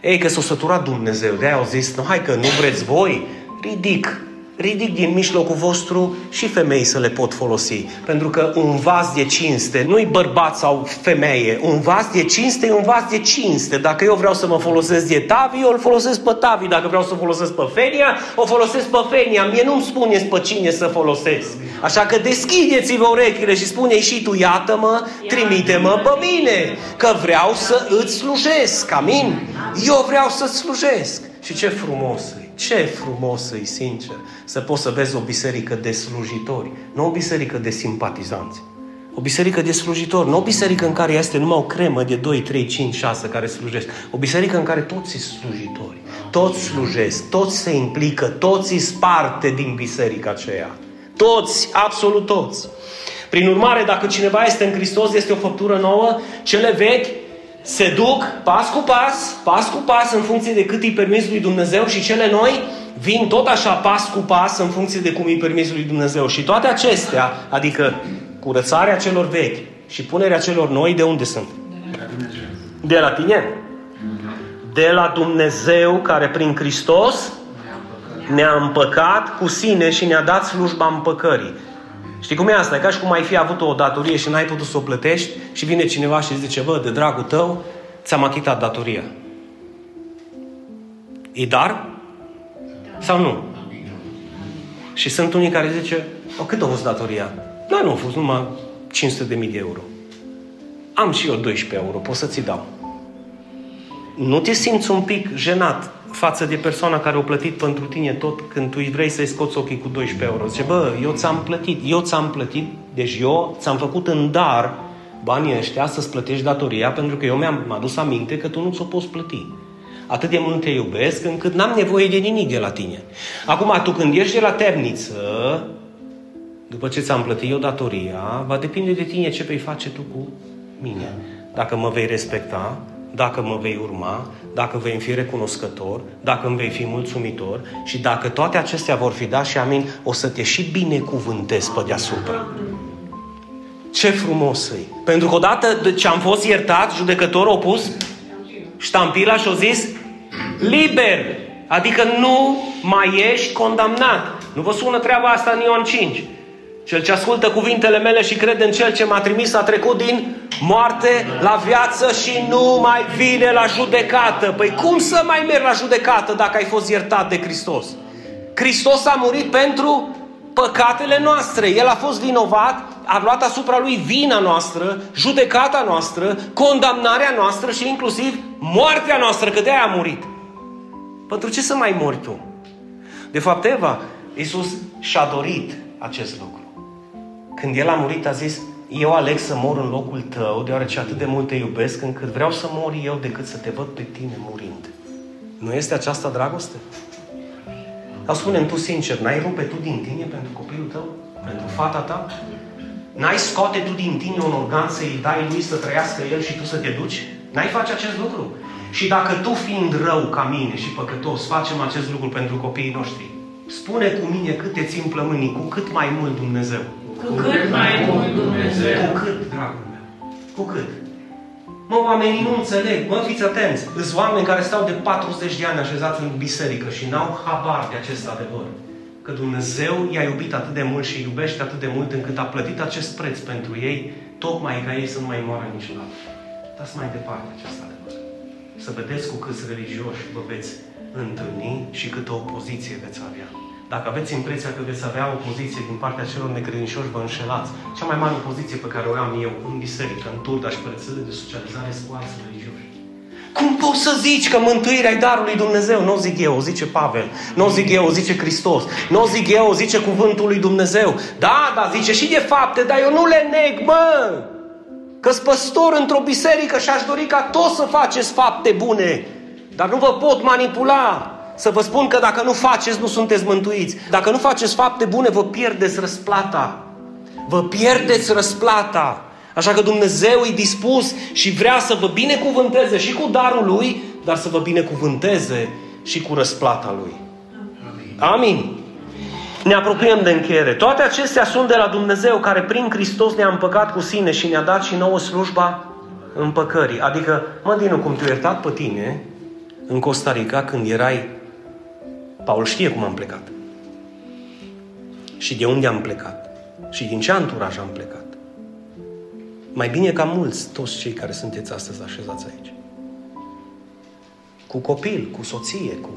Ei, că s-a săturat Dumnezeu, de-aia au zis, nu, hai că nu vreți voi, ridic ridic din mijlocul vostru și femei să le pot folosi. Pentru că un vas de cinste nu-i bărbat sau femeie. Un vas de cinste e un vas de cinste. Dacă eu vreau să mă folosesc de Tavi, eu îl folosesc pe Tavi. Dacă vreau să folosesc pe Fenia, o folosesc pe Fenia. Mie nu-mi spuneți pe cine să folosesc. Așa că deschideți-vă urechile și spune și tu, iată-mă, trimite-mă pe mine, că vreau să îți slujesc. Amin? Eu vreau să-ți slujesc. Și ce frumos e ce frumos e, sincer, să poți să vezi o biserică de slujitori, nu o biserică de simpatizanți. O biserică de slujitori, nu o biserică în care este numai o cremă de 2, 3, 5, 6 care slujesc. O biserică în care toți sunt slujitori, toți slujesc, toți se implică, toți îți parte din biserica aceea. Toți, absolut toți. Prin urmare, dacă cineva este în Hristos, este o făptură nouă, cele vechi se duc pas cu pas, pas cu pas în funcție de cât îi permis lui Dumnezeu și cele noi vin tot așa pas cu pas în funcție de cum îi permis lui Dumnezeu. Și toate acestea, adică curățarea celor vechi și punerea celor noi, de unde sunt? De la tine. De la Dumnezeu care prin Hristos ne-a împăcat cu sine și ne-a dat slujba împăcării. Știi cum e asta? E ca și cum ai fi avut o datorie și n-ai putut să o plătești și vine cineva și zice, bă, de dragul tău, ți-am achitat datoria. E dar? Sau nu? Și sunt unii care zice, o, cât a fost datoria? Da, nu a fost numai 500 de mii de euro. Am și eu 12 euro, pot să ți dau. Nu te simți un pic jenat față de persoana care a plătit pentru tine tot când tu vrei să-i scoți ochii cu 12 euro. Zice, bă, eu ți-am plătit, eu ți-am plătit, deci eu ți-am făcut în dar banii ăștia să-ți plătești datoria pentru că eu mi-am adus aminte că tu nu ți-o poți plăti. Atât de mult te iubesc încât n-am nevoie de nimic de la tine. Acum, tu când ești de la temniță, după ce ți-am plătit eu datoria, va depinde de tine ce vei face tu cu mine. Dacă mă vei respecta, dacă mă vei urma, dacă vei fi recunoscător, dacă îmi vei fi mulțumitor și dacă toate acestea vor fi da și amin, o să te și binecuvântez pe deasupra. Ce frumos e! Pentru că odată ce am fost iertat, judecătorul a pus ștampila și a zis liber, adică nu mai ești condamnat. Nu vă sună treaba asta în Ioan 5. Cel ce ascultă cuvintele mele și crede în Cel ce m-a trimis a trecut din moarte la viață și nu mai vine la judecată. Păi cum să mai mergi la judecată dacă ai fost iertat de Hristos? Hristos a murit pentru păcatele noastre. El a fost vinovat, a luat asupra lui vina noastră, judecata noastră, condamnarea noastră și inclusiv moartea noastră, că de-aia a murit. Pentru ce să mai mori tu? De fapt, Eva, Iisus și-a dorit acest lucru. Când El a murit, a zis, eu aleg să mor în locul tău, deoarece atât de mult te iubesc, încât vreau să mor eu decât să te văd pe tine murind. Nu este aceasta dragoste? Dar spune tu sincer, n-ai rupe tu din tine pentru copilul tău? Pentru fata ta? N-ai scoate tu din tine un organ să-i dai lui să trăiască el și tu să te duci? N-ai face acest lucru? Și dacă tu fiind rău ca mine și păcătos facem acest lucru pentru copiii noștri, spune cu mine cât te țin plămânii, cu cât mai mult Dumnezeu. Cu cât mai mult Dumnezeu. Cu cât, dragul meu? Cu cât? Mă, oamenii nu înțeleg. Mă, fiți atenți. Sunt oameni care stau de 40 de ani așezați în biserică și n-au habar de acest adevăr. Că Dumnezeu i-a iubit atât de mult și iubește atât de mult încât a plătit acest preț pentru ei, tocmai ca ei să nu mai moară niciodată. Dați mai departe acest adevăr. Să vedeți cu câți religioși vă veți întâlni și câtă opoziție veți avea. Dacă aveți impresia că veți avea o poziție din partea celor necredincioși, vă înșelați. Cea mai mare opoziție pe care o am eu în biserică, în turda și părățele de socializare, cu alți religioși. Cum poți să zici că mântuirea e darul lui Dumnezeu? Nu o zic eu, o zice Pavel. Nu o zic eu, o zice Hristos. Nu o zic eu, o zice cuvântul lui Dumnezeu. Da, da, zice și de fapte, dar eu nu le neg, mă! că păstor într-o biserică și aș dori ca toți să faceți fapte bune. Dar nu vă pot manipula să vă spun că dacă nu faceți, nu sunteți mântuiți. Dacă nu faceți fapte bune, vă pierdeți răsplata. Vă pierdeți răsplata. Așa că Dumnezeu e dispus și vrea să vă binecuvânteze și cu darul Lui, dar să vă binecuvânteze și cu răsplata Lui. Amin. Ne apropiem de încheiere. Toate acestea sunt de la Dumnezeu care prin Hristos ne-a împăcat cu sine și ne-a dat și nouă slujba împăcării. Adică, mă, Dinu, cum te-a iertat pe tine în Costa Rica când erai... Paul știe cum am plecat. Și de unde am plecat. Și din ce anturaj am plecat. Mai bine ca mulți, toți cei care sunteți astăzi așezați aici. Cu copil, cu soție, cu...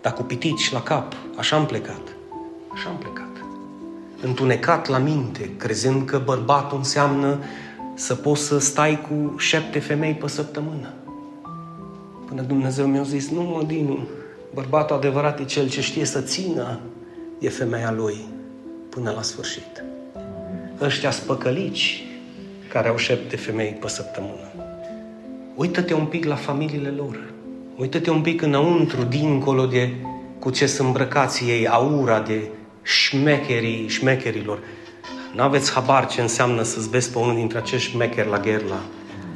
Dar cu pitici la cap, așa am plecat. Așa am plecat. Întunecat la minte, crezând că bărbatul înseamnă să poți să stai cu șapte femei pe săptămână. Până Dumnezeu mi-a zis, nu mă, Dinu, bărbatul adevărat e cel ce știe să țină de femeia lui până la sfârșit. Ăștia spăcălici care au șapte femei pe săptămână. Uită-te un pic la familiile lor. Uită-te un pic înăuntru, dincolo de cu ce sunt îmbrăcați ei, aura de șmecherii, șmecherilor. Nu aveți habar ce înseamnă să-ți vezi pe unul dintre acești șmecheri la gherla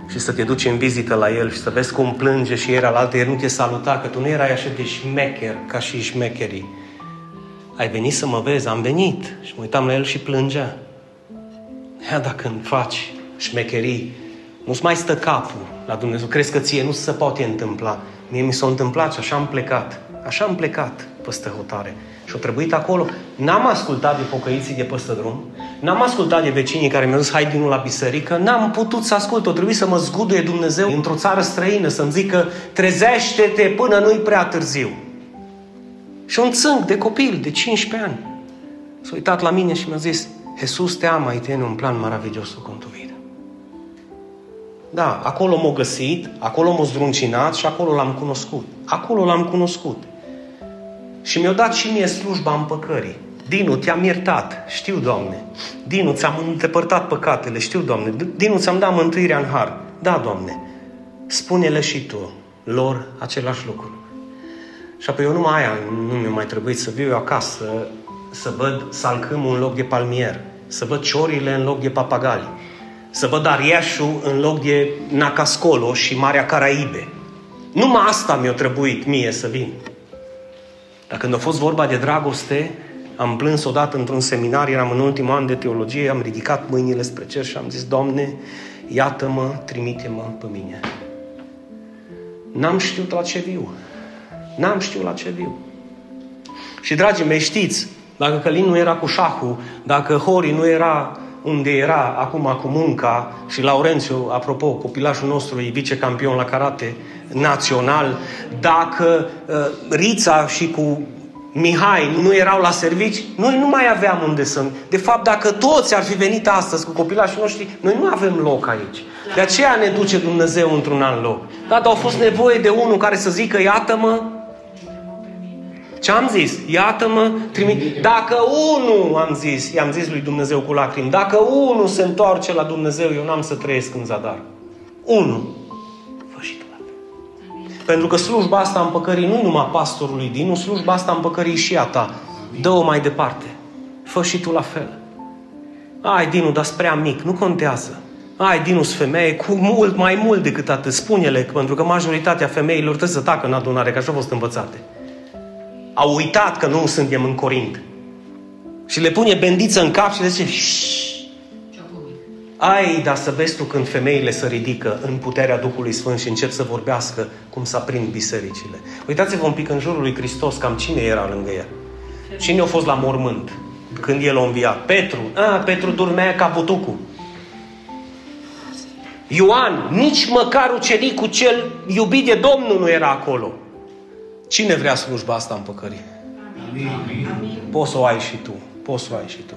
și să te duci în vizită la el și să vezi cum plânge și era la altă, el nu te saluta, că tu nu erai așa de șmecher ca și șmecherii. Ai venit să mă vezi, am venit și mă uitam la el și plângea. Ia dacă îmi faci șmecherii, nu-ți mai stă capul la Dumnezeu. Crezi că ție nu se poate întâmpla. Mie mi s-a întâmplat și așa am plecat. Așa am plecat peste hotare. Și au trebuit acolo. N-am ascultat de pocăiții de peste drum, n-am ascultat de vecinii care mi-au zis hai din la biserică, n-am putut să ascult. O trebuie să mă zguduie Dumnezeu într-o țară străină, să-mi zică trezește-te până nu-i prea târziu. Și un țânc de copil de 15 ani s-a uitat la mine și mi-a zis Jesus te ama y tiene un plan maravilloso con tu vida. Da, acolo m-a găsit, acolo m-a zdruncinat și acolo l-am cunoscut. Acolo l-am cunoscut. Și mi-a dat și mie slujba împăcării. Dinu, te-am iertat. Știu, Doamne. Dinu, ți-am îndepărtat păcatele. Știu, Doamne. Dinu, ți-am dat mântuirea în har. Da, Doamne. Spune-le și Tu lor același lucru. Și apoi eu numai aia nu mi-a mai trebuit să viu eu acasă, să văd salcâmul în loc de palmier, să văd ciorile în loc de papagali, să văd ariașul în loc de Nacascolo și Marea Caraibe. Numai asta mi-a trebuit mie să vin. Dar când a fost vorba de dragoste, am plâns odată într-un seminar, eram în ultimul an de teologie, am ridicat mâinile spre cer și am zis, Doamne, iată-mă, trimite-mă pe mine. N-am știut la ce viu. N-am știut la ce viu. Și, dragii mei, știți, dacă Călin nu era cu șahul, dacă Hori nu era unde era acum cu munca și Laurențiu, apropo, copilașul nostru e vicecampion la karate național, dacă uh, Rița și cu Mihai nu erau la servici, noi nu mai aveam unde să... De fapt, dacă toți ar fi venit astăzi cu copilașii noștri, noi nu avem loc aici. De aceea ne duce Dumnezeu într-un alt loc. Dar au fost nevoie de unul care să zică, iată-mă, ce am zis? Iată-mă, trimit. Dacă unul, am zis, i-am zis lui Dumnezeu cu lacrimi, dacă unul se întoarce la Dumnezeu, eu n-am să trăiesc în zadar. Unu. Pentru că slujba asta împăcării nu numai pastorului Dinu, slujba asta împăcării și a ta. Dă-o mai departe. Fă și tu la fel. Ai, Dinu, dar prea mic, nu contează. Ai, Dinu, femeie cu mult mai mult decât atât. Spune-le, pentru că majoritatea femeilor trebuie să tacă în adunare, că așa au fost învățate au uitat că nu suntem în Corint. Și le pune bendiță în cap și le zice, ai, dar să vezi tu când femeile se ridică în puterea Duhului Sfânt și încep să vorbească cum să aprind bisericile. Uitați-vă un pic în jurul lui Hristos, cam cine era lângă el. Cine a fost la mormânt când el a înviat? Petru. Ah, Petru dormea ca butucul. Ioan, nici măcar ucenicul cel iubit de Domnul nu era acolo. Cine vrea slujba asta în păcării? Amin. Poți să o ai și tu. Poți să o ai și tu.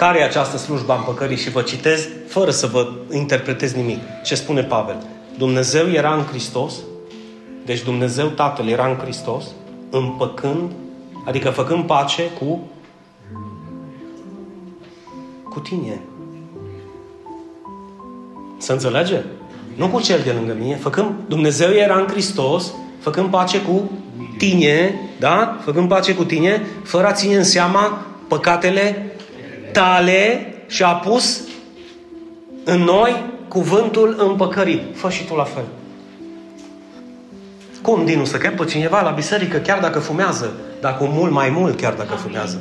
Care e această slujba în păcării? Și vă citez, fără să vă interpretez nimic, ce spune Pavel. Dumnezeu era în Hristos Deci Dumnezeu Tatăl era în Hristos, împăcând, adică făcând pace cu cu tine. Să înțelege? Nu cu cel de lângă mine. Făcând, Dumnezeu era în Hristos, făcând pace cu tine, da? Făcând pace cu tine, fără a ține în seama păcatele tale și a pus în noi cuvântul împăcării. Fă și tu la fel. Cum, Dinu, să chem pe cineva la biserică chiar dacă fumează, dacă mult mai mult chiar dacă fumează?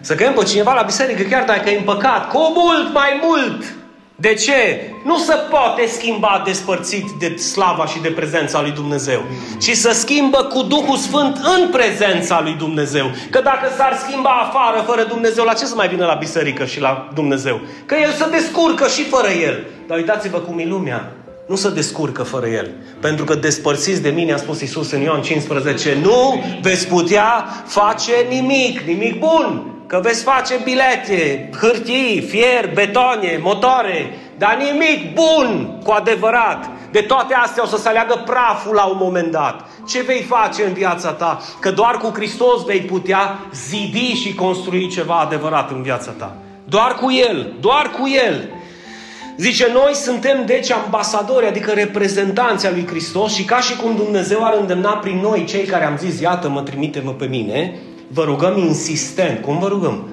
Să chem pe cineva la biserică chiar dacă e împăcat, cu mult mai mult. De ce? Nu se poate schimba despărțit de slava și de prezența lui Dumnezeu, ci să schimbă cu Duhul Sfânt în prezența lui Dumnezeu. Că dacă s-ar schimba afară, fără Dumnezeu, la ce să mai vină la biserică și la Dumnezeu? Că El se descurcă și fără El. Dar uitați-vă cum e lumea. Nu se descurcă fără El. Pentru că despărțiți de mine, a spus Isus în Ioan 15, nu veți putea face nimic, nimic bun. Că veți face bilete, hârtii, fier, betoane, motoare, dar nimic bun cu adevărat. De toate astea o să se aleagă praful la un moment dat. Ce vei face în viața ta? Că doar cu Hristos vei putea zidi și construi ceva adevărat în viața ta. Doar cu El, doar cu El. Zice, noi suntem deci ambasadori, adică reprezentanții lui Hristos și ca și cum Dumnezeu ar îndemna prin noi, cei care am zis, iată, mă trimite-mă pe mine, vă rugăm insistent. Cum vă rugăm?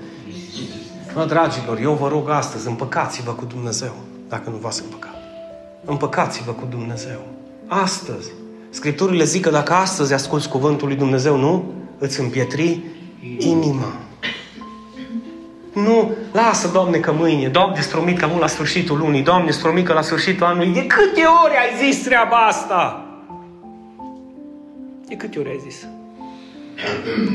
Mă, dragilor, eu vă rog astăzi, împăcați-vă cu Dumnezeu, dacă nu v-ați împăcat. Împăcați-vă cu Dumnezeu. Astăzi. Scripturile zic că dacă astăzi asculți cuvântul lui Dumnezeu, nu? Îți împietri inima. Nu, lasă, Doamne, că mâine, Doamne, stromit că la sfârșitul lunii, Doamne, stromit că la sfârșitul anului. De câte ori ai zis treaba asta? De câte ori ai zis?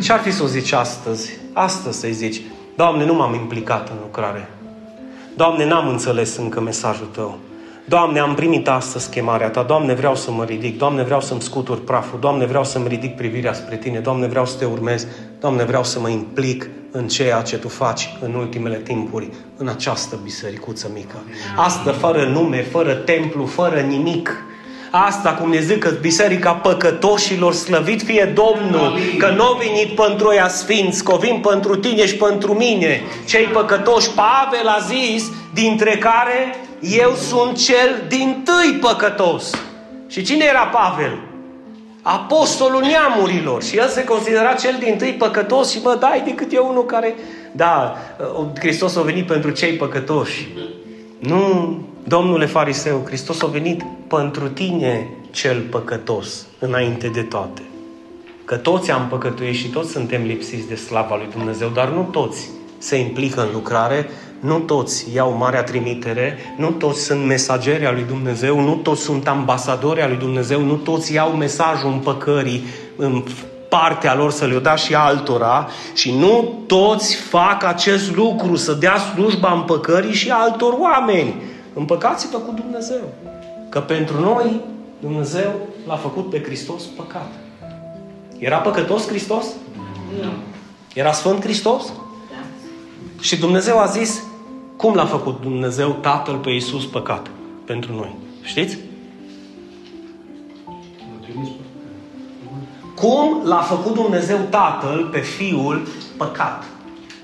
Ce ar fi să o zici astăzi? Astăzi să-i zici, Doamne, nu m-am implicat în lucrare. Doamne, n-am înțeles încă mesajul Tău. Doamne, am primit astăzi chemarea Ta. Doamne, vreau să mă ridic. Doamne, vreau să-mi scutur praful. Doamne, vreau să-mi ridic privirea spre Tine. Doamne, vreau să Te urmez. Doamne, vreau să mă implic în ceea ce Tu faci în ultimele timpuri, în această bisericuță mică. Asta fără nume, fără templu, fără nimic. Asta, cum ne zic, că biserica păcătoșilor slăvit fie Domnul, Amin. că nu a venit pentru ea sfinți, că o vin pentru tine și pentru mine. Cei păcătoși, Pavel a zis, dintre care eu sunt cel din tâi păcătos. Și cine era Pavel? Apostolul neamurilor. Și el se considera cel din tâi păcătos și bă, dai decât eu unul care... Da, Hristos a venit pentru cei păcătoși. Nu, domnule fariseu, Hristos a venit pentru tine cel păcătos, înainte de toate. Că toți am păcătuit și toți suntem lipsiți de slava lui Dumnezeu, dar nu toți se implică în lucrare, nu toți iau marea trimitere, nu toți sunt mesageri al lui Dumnezeu, nu toți sunt ambasadori al lui Dumnezeu, nu toți iau mesajul împăcării în partea lor să le-o da și altora și nu toți fac acest lucru, să dea slujba împăcării și altor oameni. Împăcați-vă cu Dumnezeu. Că pentru noi Dumnezeu l-a făcut pe Hristos păcat. Era păcătos Hristos? Nu. Era Sfânt Hristos? Da. Și Dumnezeu a zis, cum l-a făcut Dumnezeu Tatăl pe Iisus păcat pentru noi? Știți? Cum l-a făcut Dumnezeu Tatăl pe Fiul păcat?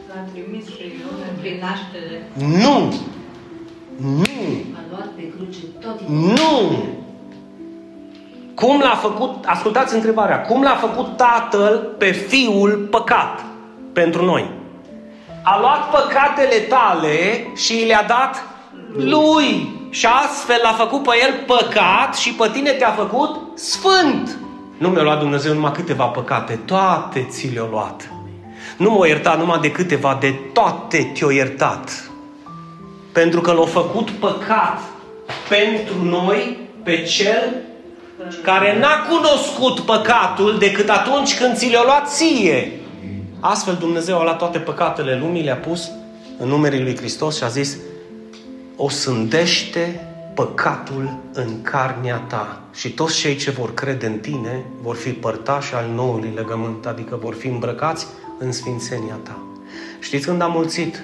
L-a trimis pe lume prin naștere. Nu! Nu! A luat pe cruce tot Nu! Cum l-a făcut, ascultați întrebarea, cum l-a făcut Tatăl pe Fiul păcat pentru noi? A luat păcatele tale și le-a dat lui. Și astfel l-a făcut pe el păcat și pe tine te-a făcut sfânt. Nu mi-a luat Dumnezeu numai câteva păcate, toate ți le-a luat. Nu m-a iertat numai de câteva, de toate te-a iertat. Pentru că l-a făcut păcat pentru noi pe cel care n-a cunoscut păcatul decât atunci când ți le-a luat ție. Astfel Dumnezeu a luat toate păcatele lumii, le-a pus în numele lui Hristos și a zis o sândește păcatul în carnea ta și toți cei ce vor crede în tine vor fi părtași al noului legământ, adică vor fi îmbrăcați în sfințenia ta. Știți când a mulțit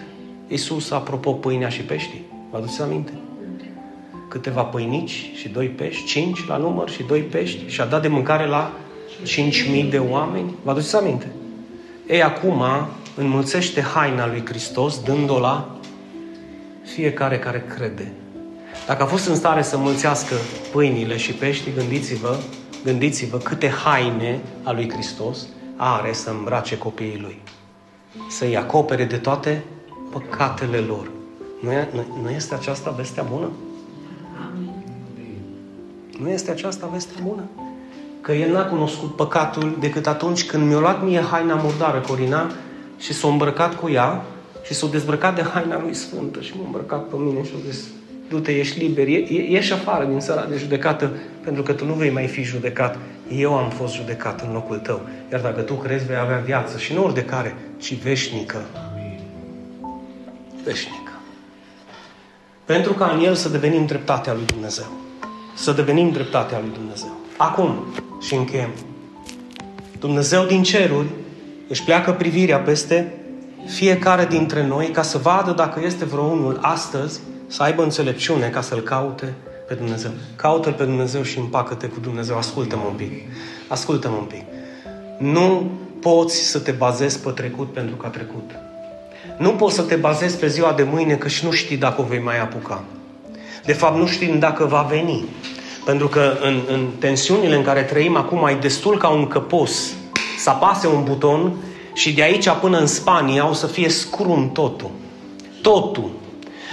Iisus, apropo, pâinea și peștii? Vă aduceți aminte? câteva pâinici și doi pești, cinci la număr și doi pești și a dat de mâncare la cinci mii de oameni. Vă aduceți aminte? Ei, acum înmulțește haina lui Hristos dând-o la fiecare care crede. Dacă a fost în stare să mulțească pâinile și peștii, gândiți-vă, gândiți-vă câte haine a lui Hristos are să îmbrace copiii lui. Să-i acopere de toate păcatele lor. Nu, e, nu, nu este aceasta vestea bună? Nu este aceasta vestea bună? Că el n-a cunoscut păcatul decât atunci când mi-a luat mie haina murdară, Corina, și s-a îmbrăcat cu ea și s-a dezbrăcat de haina lui Sfântă și m-a îmbrăcat pe mine și a zis, du-te, ești liber, ieși afară din sala de judecată, pentru că tu nu vei mai fi judecat. Eu am fost judecat în locul tău. Iar dacă tu crezi, vei avea viață și nu ori de care, ci veșnică. Veșnică. Pentru ca în el să devenim dreptatea lui Dumnezeu. Să devenim dreptatea lui Dumnezeu. Acum, și încheiem. Dumnezeu din ceruri își pleacă privirea peste fiecare dintre noi ca să vadă dacă este vreo unul astăzi să aibă înțelepciune ca să-L caute pe Dumnezeu. Caută-L pe Dumnezeu și împacă-te cu Dumnezeu. Ascultă-mă un pic. Ascultă-mă un pic. Nu poți să te bazezi pe trecut pentru că a trecut. Nu poți să te bazezi pe ziua de mâine că și nu știi dacă o vei mai apuca. De fapt, nu știm dacă va veni. Pentru că în, în tensiunile în care trăim acum ai destul ca un căpos să apase un buton și de aici până în Spania o să fie scrum totul. Totul.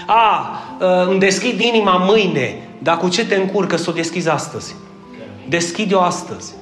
A, ă, îmi deschid inima mâine, dar cu ce te încurcă să o deschizi astăzi? Deschide-o astăzi.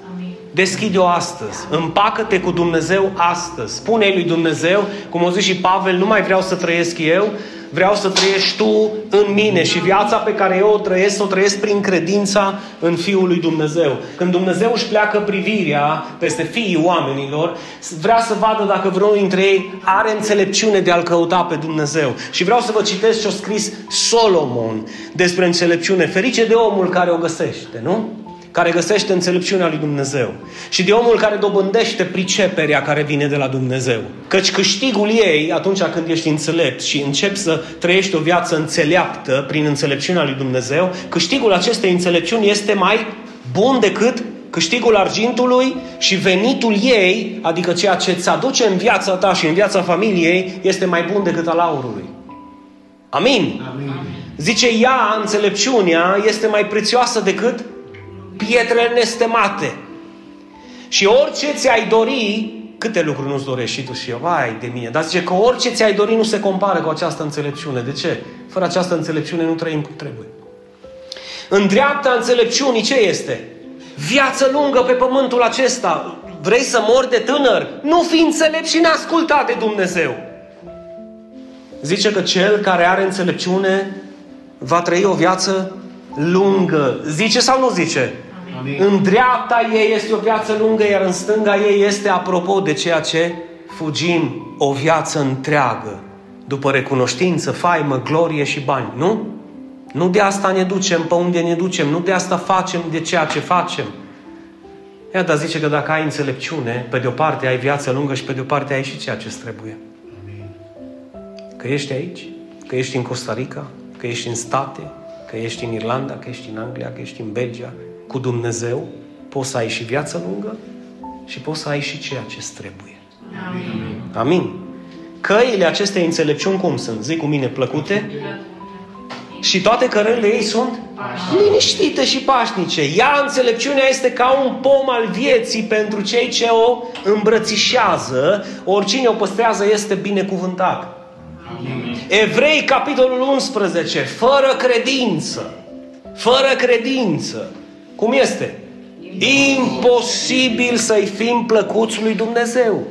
Deschide-o astăzi. Împacă-te cu Dumnezeu astăzi. Spune lui Dumnezeu, cum o zis și Pavel, nu mai vreau să trăiesc eu, vreau să trăiești tu în mine și viața pe care eu o trăiesc, o trăiesc prin credința în Fiul lui Dumnezeu. Când Dumnezeu își pleacă privirea peste fiii oamenilor, vrea să vadă dacă vreunul dintre ei are înțelepciune de a-L căuta pe Dumnezeu. Și vreau să vă citesc ce a scris Solomon despre înțelepciune. Ferice de omul care o găsește, nu? Care găsește înțelepciunea lui Dumnezeu și de omul care dobândește priceperea care vine de la Dumnezeu. Căci câștigul ei, atunci când ești înțelept și începi să trăiești o viață înțeleaptă prin înțelepciunea lui Dumnezeu, câștigul acestei înțelepciuni este mai bun decât câștigul argintului și venitul ei, adică ceea ce îți aduce în viața ta și în viața familiei, este mai bun decât al aurului. Amin? Amin. Zice ea, înțelepciunea, este mai prețioasă decât pietrele nestemate. Și orice ți-ai dori, câte lucruri nu-ți dorești și tu și eu, vai de mine, dar zice că orice ți-ai dori nu se compară cu această înțelepciune. De ce? Fără această înțelepciune nu trăim cum trebuie. În dreapta înțelepciunii ce este? Viață lungă pe pământul acesta. Vrei să mori de tânăr? Nu fi înțelept și n-asculta de Dumnezeu. Zice că cel care are înțelepciune va trăi o viață lungă. Zice sau nu zice? Amin. În dreapta ei este o viață lungă, iar în stânga ei este apropo de ceea ce fugim o viață întreagă după recunoștință, faimă, glorie și bani. Nu? Nu de asta ne ducem pe unde ne ducem, nu de asta facem de ceea ce facem. Ea dar zice că dacă ai înțelepciune, pe de o parte ai viață lungă și pe de o parte ai și ceea ce trebuie. Că ești aici, că ești în Costa Rica, că ești în state, că ești în Irlanda, că ești în Anglia, că ești în Belgia, cu Dumnezeu, poți să ai și viață lungă și poți să ai și ceea ce trebuie. Amin. Amin. Căile acestei înțelepciuni cum sunt? Zic cu mine, plăcute? Și toate cărările ei sunt liniștite și pașnice. Ea, înțelepciunea, este ca un pom al vieții pentru cei ce o îmbrățișează. Oricine o păstrează este binecuvântat. Evrei, capitolul 11, fără credință. Fără credință. Cum este? Imposibil să-i fim plăcuți lui Dumnezeu.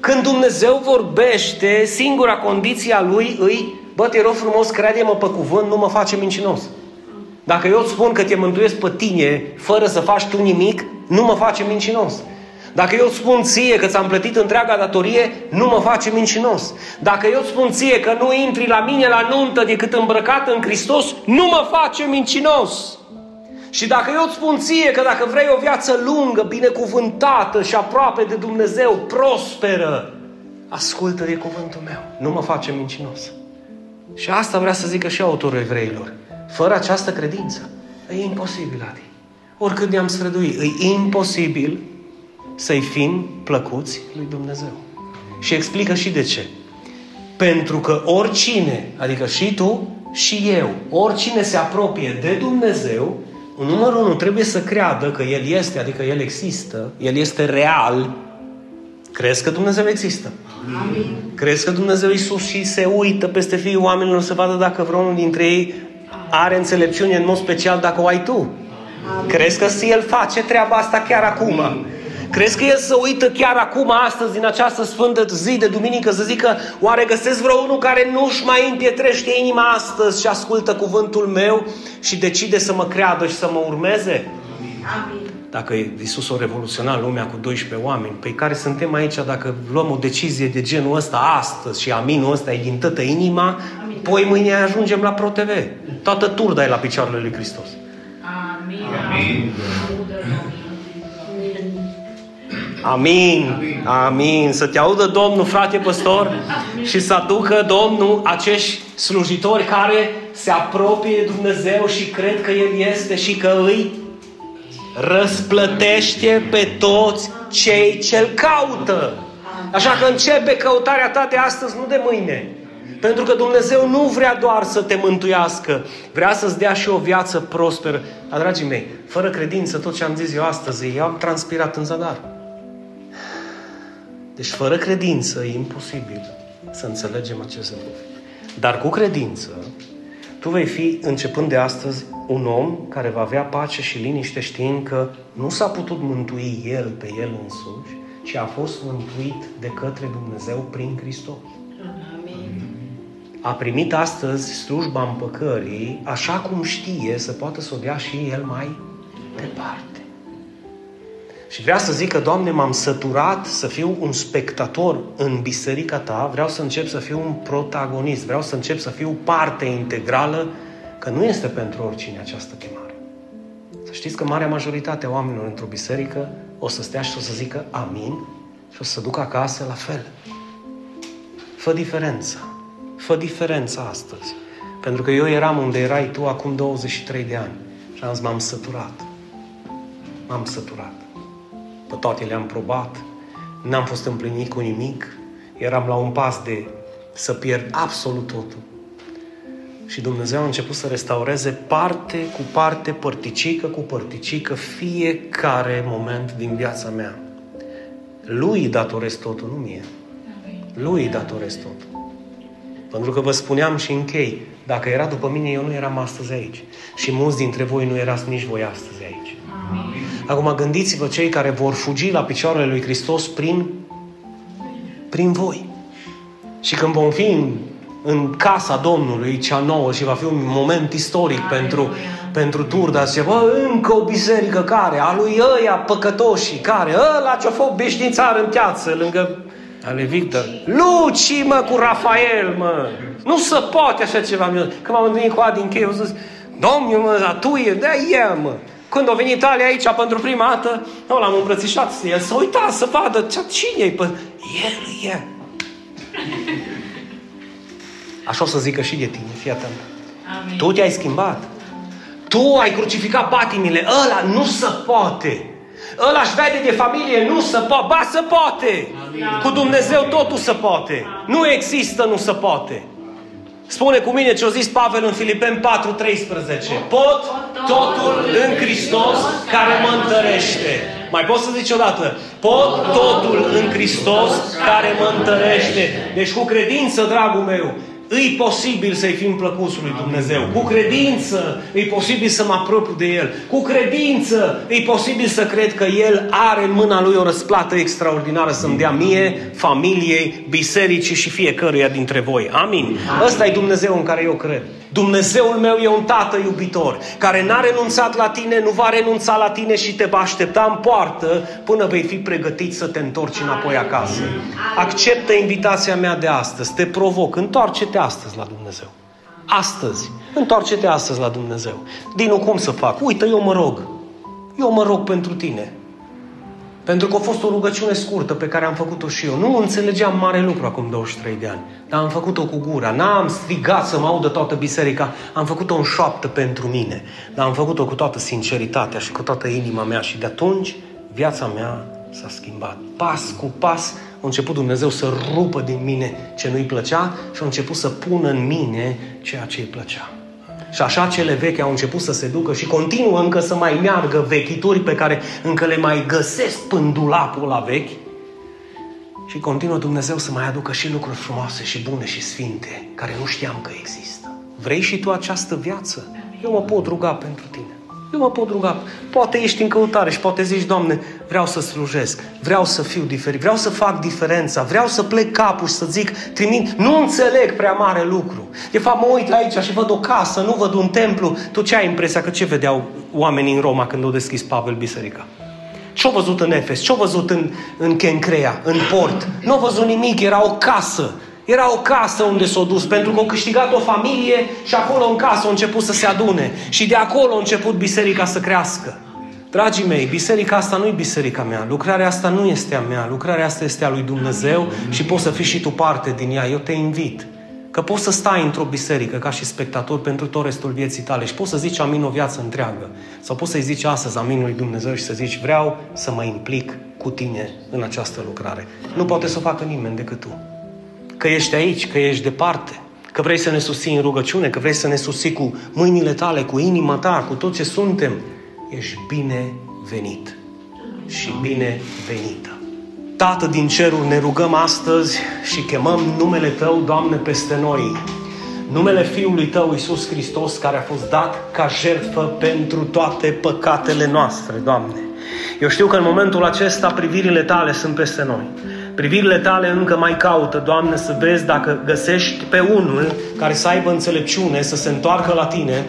Când Dumnezeu vorbește, singura condiție a Lui îi, bă, te rog frumos, crede-mă pe cuvânt, nu mă face mincinos. Dacă eu îți spun că te mântuiesc pe tine, fără să faci tu nimic, nu mă face mincinos. Dacă eu spun ție că ți-am plătit întreaga datorie, nu mă face mincinos. Dacă eu spun ție că nu intri la mine la nuntă decât îmbrăcat în Hristos, nu mă face mincinos. Și dacă eu îți spun ție că dacă vrei o viață lungă, binecuvântată și aproape de Dumnezeu, prosperă, ascultă de cuvântul meu. Nu mă face mincinos. Și asta vrea să zică și autorul evreilor. Fără această credință, e imposibil, Adi. Oricât ne-am străduit, e imposibil să-i fim plăcuți lui Dumnezeu. Și explică și de ce. Pentru că oricine, adică și tu și eu, oricine se apropie de Dumnezeu, în numărul unu trebuie să creadă că El este, adică El există, El este real. Crezi că Dumnezeu există? Amin. Crezi că Dumnezeu Iisus și se uită peste fiii oamenilor să vadă dacă vreunul dintre ei are înțelepciune în mod special dacă o ai tu? Crezi că El face treaba asta chiar acum? Crezi că El se uită chiar acum, astăzi, din această sfântă zi de duminică, să zică, oare găsesc vreo unul care nu-și mai împietrește inima astăzi și ascultă cuvântul meu și decide să mă creadă și să mă urmeze? Amin. Dacă Iisus a revoluționat lumea cu 12 oameni, pe care suntem aici dacă luăm o decizie de genul ăsta astăzi și aminul ăsta e din toată inima, Amin. poi mâine ajungem la ProTV. Toată turda e la picioarele lui Hristos. Amin. Amin. Amin. Amin. Să te audă Domnul, frate păstor, și să aducă Domnul acești slujitori care se apropie de Dumnezeu și cred că El este și că îi răsplătește pe toți cei ce-L caută. Așa că începe căutarea ta de astăzi, nu de mâine. Pentru că Dumnezeu nu vrea doar să te mântuiască, vrea să-ți dea și o viață prosperă. Dar, dragii mei, fără credință, tot ce am zis eu astăzi, eu am transpirat în zadar. Deci, fără credință, e imposibil să înțelegem acest lucru. Dar cu credință, tu vei fi, începând de astăzi, un om care va avea pace și liniște știind că nu s-a putut mântui el pe el însuși, ci a fost mântuit de către Dumnezeu prin Hristos. A primit astăzi slujba împăcării așa cum știe să poată să o dea și el mai departe. Și vrea să zică, Doamne, m-am săturat să fiu un spectator în biserica Ta, vreau să încep să fiu un protagonist, vreau să încep să fiu parte integrală, că nu este pentru oricine această chemare. Să știți că marea majoritate a oamenilor într-o biserică o să stea și o să zică amin și o să se ducă acasă la fel. Fă diferența. Fă diferența astăzi. Pentru că eu eram unde erai tu acum 23 de ani. Și am zis, m-am săturat. M-am săturat. Pe toate le-am probat. N-am fost împlinit cu nimic. Eram la un pas de să pierd absolut totul. Și Dumnezeu a început să restaureze parte cu parte, părticică cu părticică, fiecare moment din viața mea. Lui datorez totul, nu mie. Lui datorez totul. Pentru că vă spuneam și închei, dacă era după mine, eu nu eram astăzi aici. Și mulți dintre voi nu erați nici voi astăzi aici. Amin. Acum gândiți-vă cei care vor fugi la picioarele lui Hristos prin, prin voi. Și când vom fi în, în casa Domnului cea nouă și va fi un moment istoric pentru, pentru Turda, zice, bă, încă o biserică care, a lui ăia păcătoșii, care, ăla ce-a fost beșnițar în piață, lângă ale Victor. Luci, mă, cu Rafael, mă. Nu se poate așa ceva. Când m-am întâlnit cu Adi în cheie, zis, Domnul, mă, dar tu e, da, e, mă. Când a venit Italia aici pentru prima dată, nu, l-am îmbrățișat, el să uita să vadă ce, cine e, pă, el e. Așa o să zică și de tine, fii atent. Amin. Tu te-ai schimbat. Tu ai crucificat patimile. Ăla nu se poate. Ăla își vede de familie, nu se poate. Ba, se poate. Cu Dumnezeu totul se poate. Nu există, nu se poate. Spune cu mine ce a zis Pavel în Filipeni 4.13. Pot totul în Hristos care mă întărește. Mai poți să zici odată. Pot totul în Hristos care mă întărește. Deci cu credință, dragul meu, îi posibil să-i fim plăcuți lui Dumnezeu. Cu credință îi posibil să mă apropiu de El. Cu credință îi posibil să cred că El are în mâna Lui o răsplată extraordinară să-mi dea mie, familiei, bisericii și fiecăruia dintre voi. Amin. Ăsta e Dumnezeu în care eu cred. Dumnezeul meu e un tată iubitor, care n-a renunțat la tine, nu va renunța la tine și te va aștepta în poartă până vei fi pregătit să te întorci înapoi acasă. Acceptă invitația mea de astăzi, te provoc, întoarce-te astăzi la Dumnezeu. Astăzi. Întoarce-te astăzi la Dumnezeu. Dinu, cum să fac? Uite, eu mă rog. Eu mă rog pentru tine. Pentru că a fost o rugăciune scurtă pe care am făcut-o și eu. Nu înțelegeam mare lucru acum 23 de ani, dar am făcut-o cu gura. N-am strigat să mă audă toată biserica, am făcut-o în șoaptă pentru mine. Dar am făcut-o cu toată sinceritatea și cu toată inima mea și de atunci viața mea s-a schimbat. Pas cu pas a început Dumnezeu să rupă din mine ce nu-i plăcea și a început să pună în mine ceea ce îi plăcea. Și așa cele vechi au început să se ducă și continuă încă să mai meargă vechituri pe care încă le mai găsesc în dulapul la vechi. Și continuă Dumnezeu să mai aducă și lucruri frumoase și bune și sfinte care nu știam că există. Vrei și tu această viață? Eu mă pot ruga pentru tine. Eu mă pot ruga. Poate ești în căutare și poate zici, Doamne, vreau să slujesc, vreau să fiu diferit, vreau să fac diferența, vreau să plec capul și să zic, trimit, nu înțeleg prea mare lucru. De fapt, mă uit aici și văd o casă, nu văd un templu. Tu ce ai impresia că ce vedeau oamenii în Roma când au deschis Pavel biserica? Ce-au văzut în Efes? Ce-au văzut în, în Kencrea, în port? Nu au văzut nimic, era o casă. Era o casă unde s-au dus, pentru că au câștigat o familie și acolo în casă au început să se adune. Și de acolo a început biserica să crească. Dragii mei, biserica asta nu e biserica mea, lucrarea asta nu este a mea, lucrarea asta este a lui Dumnezeu și poți să fii și tu parte din ea. Eu te invit că poți să stai într-o biserică ca și spectator pentru tot restul vieții tale și poți să zici amin o viață întreagă. Sau poți să-i zici astăzi amin lui Dumnezeu și să zici vreau să mă implic cu tine în această lucrare. Nu poate să o facă nimeni decât tu. Că ești aici, că ești departe, că vrei să ne susții în rugăciune, că vrei să ne susții cu mâinile tale, cu inima ta, cu tot ce suntem, ești bine venit și bine venită. Tată din cerul, ne rugăm astăzi și chemăm numele Tău, Doamne, peste noi. Numele Fiului Tău, Iisus Hristos, care a fost dat ca jertfă pentru toate păcatele noastre, Doamne. Eu știu că în momentul acesta privirile Tale sunt peste noi. Privirile Tale încă mai caută, Doamne, să vezi dacă găsești pe unul care să aibă înțelepciune, să se întoarcă la Tine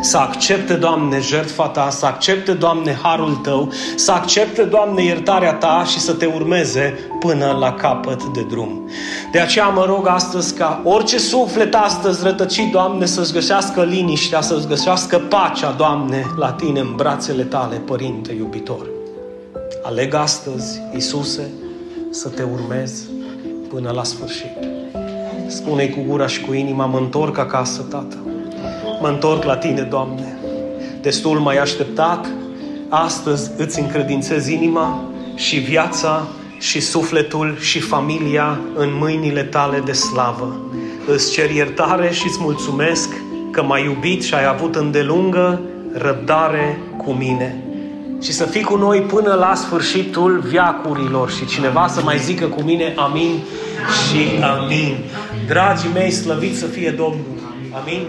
să accepte, Doamne, jertfa Ta, să accepte, Doamne, harul Tău, să accepte, Doamne, iertarea Ta și să Te urmeze până la capăt de drum. De aceea mă rog astăzi ca orice suflet astăzi rătăcit, Doamne, să-ți găsească liniștea, să-ți găsească pacea, Doamne, la Tine în brațele Tale, Părinte iubitor. Aleg astăzi, Iisuse, să Te urmez până la sfârșit. Spune-i cu gura și cu inima, mă întorc acasă, Tată mă întorc la Tine, Doamne. Destul mai așteptat, astăzi îți încredințez inima și viața și sufletul și familia în mâinile Tale de slavă. Îți cer iertare și îți mulțumesc că m-ai iubit și ai avut îndelungă răbdare cu mine. Și să fii cu noi până la sfârșitul viacurilor și cineva să mai zică cu mine amin și amin. Dragii mei, slăvit să fie Domnul. Amin.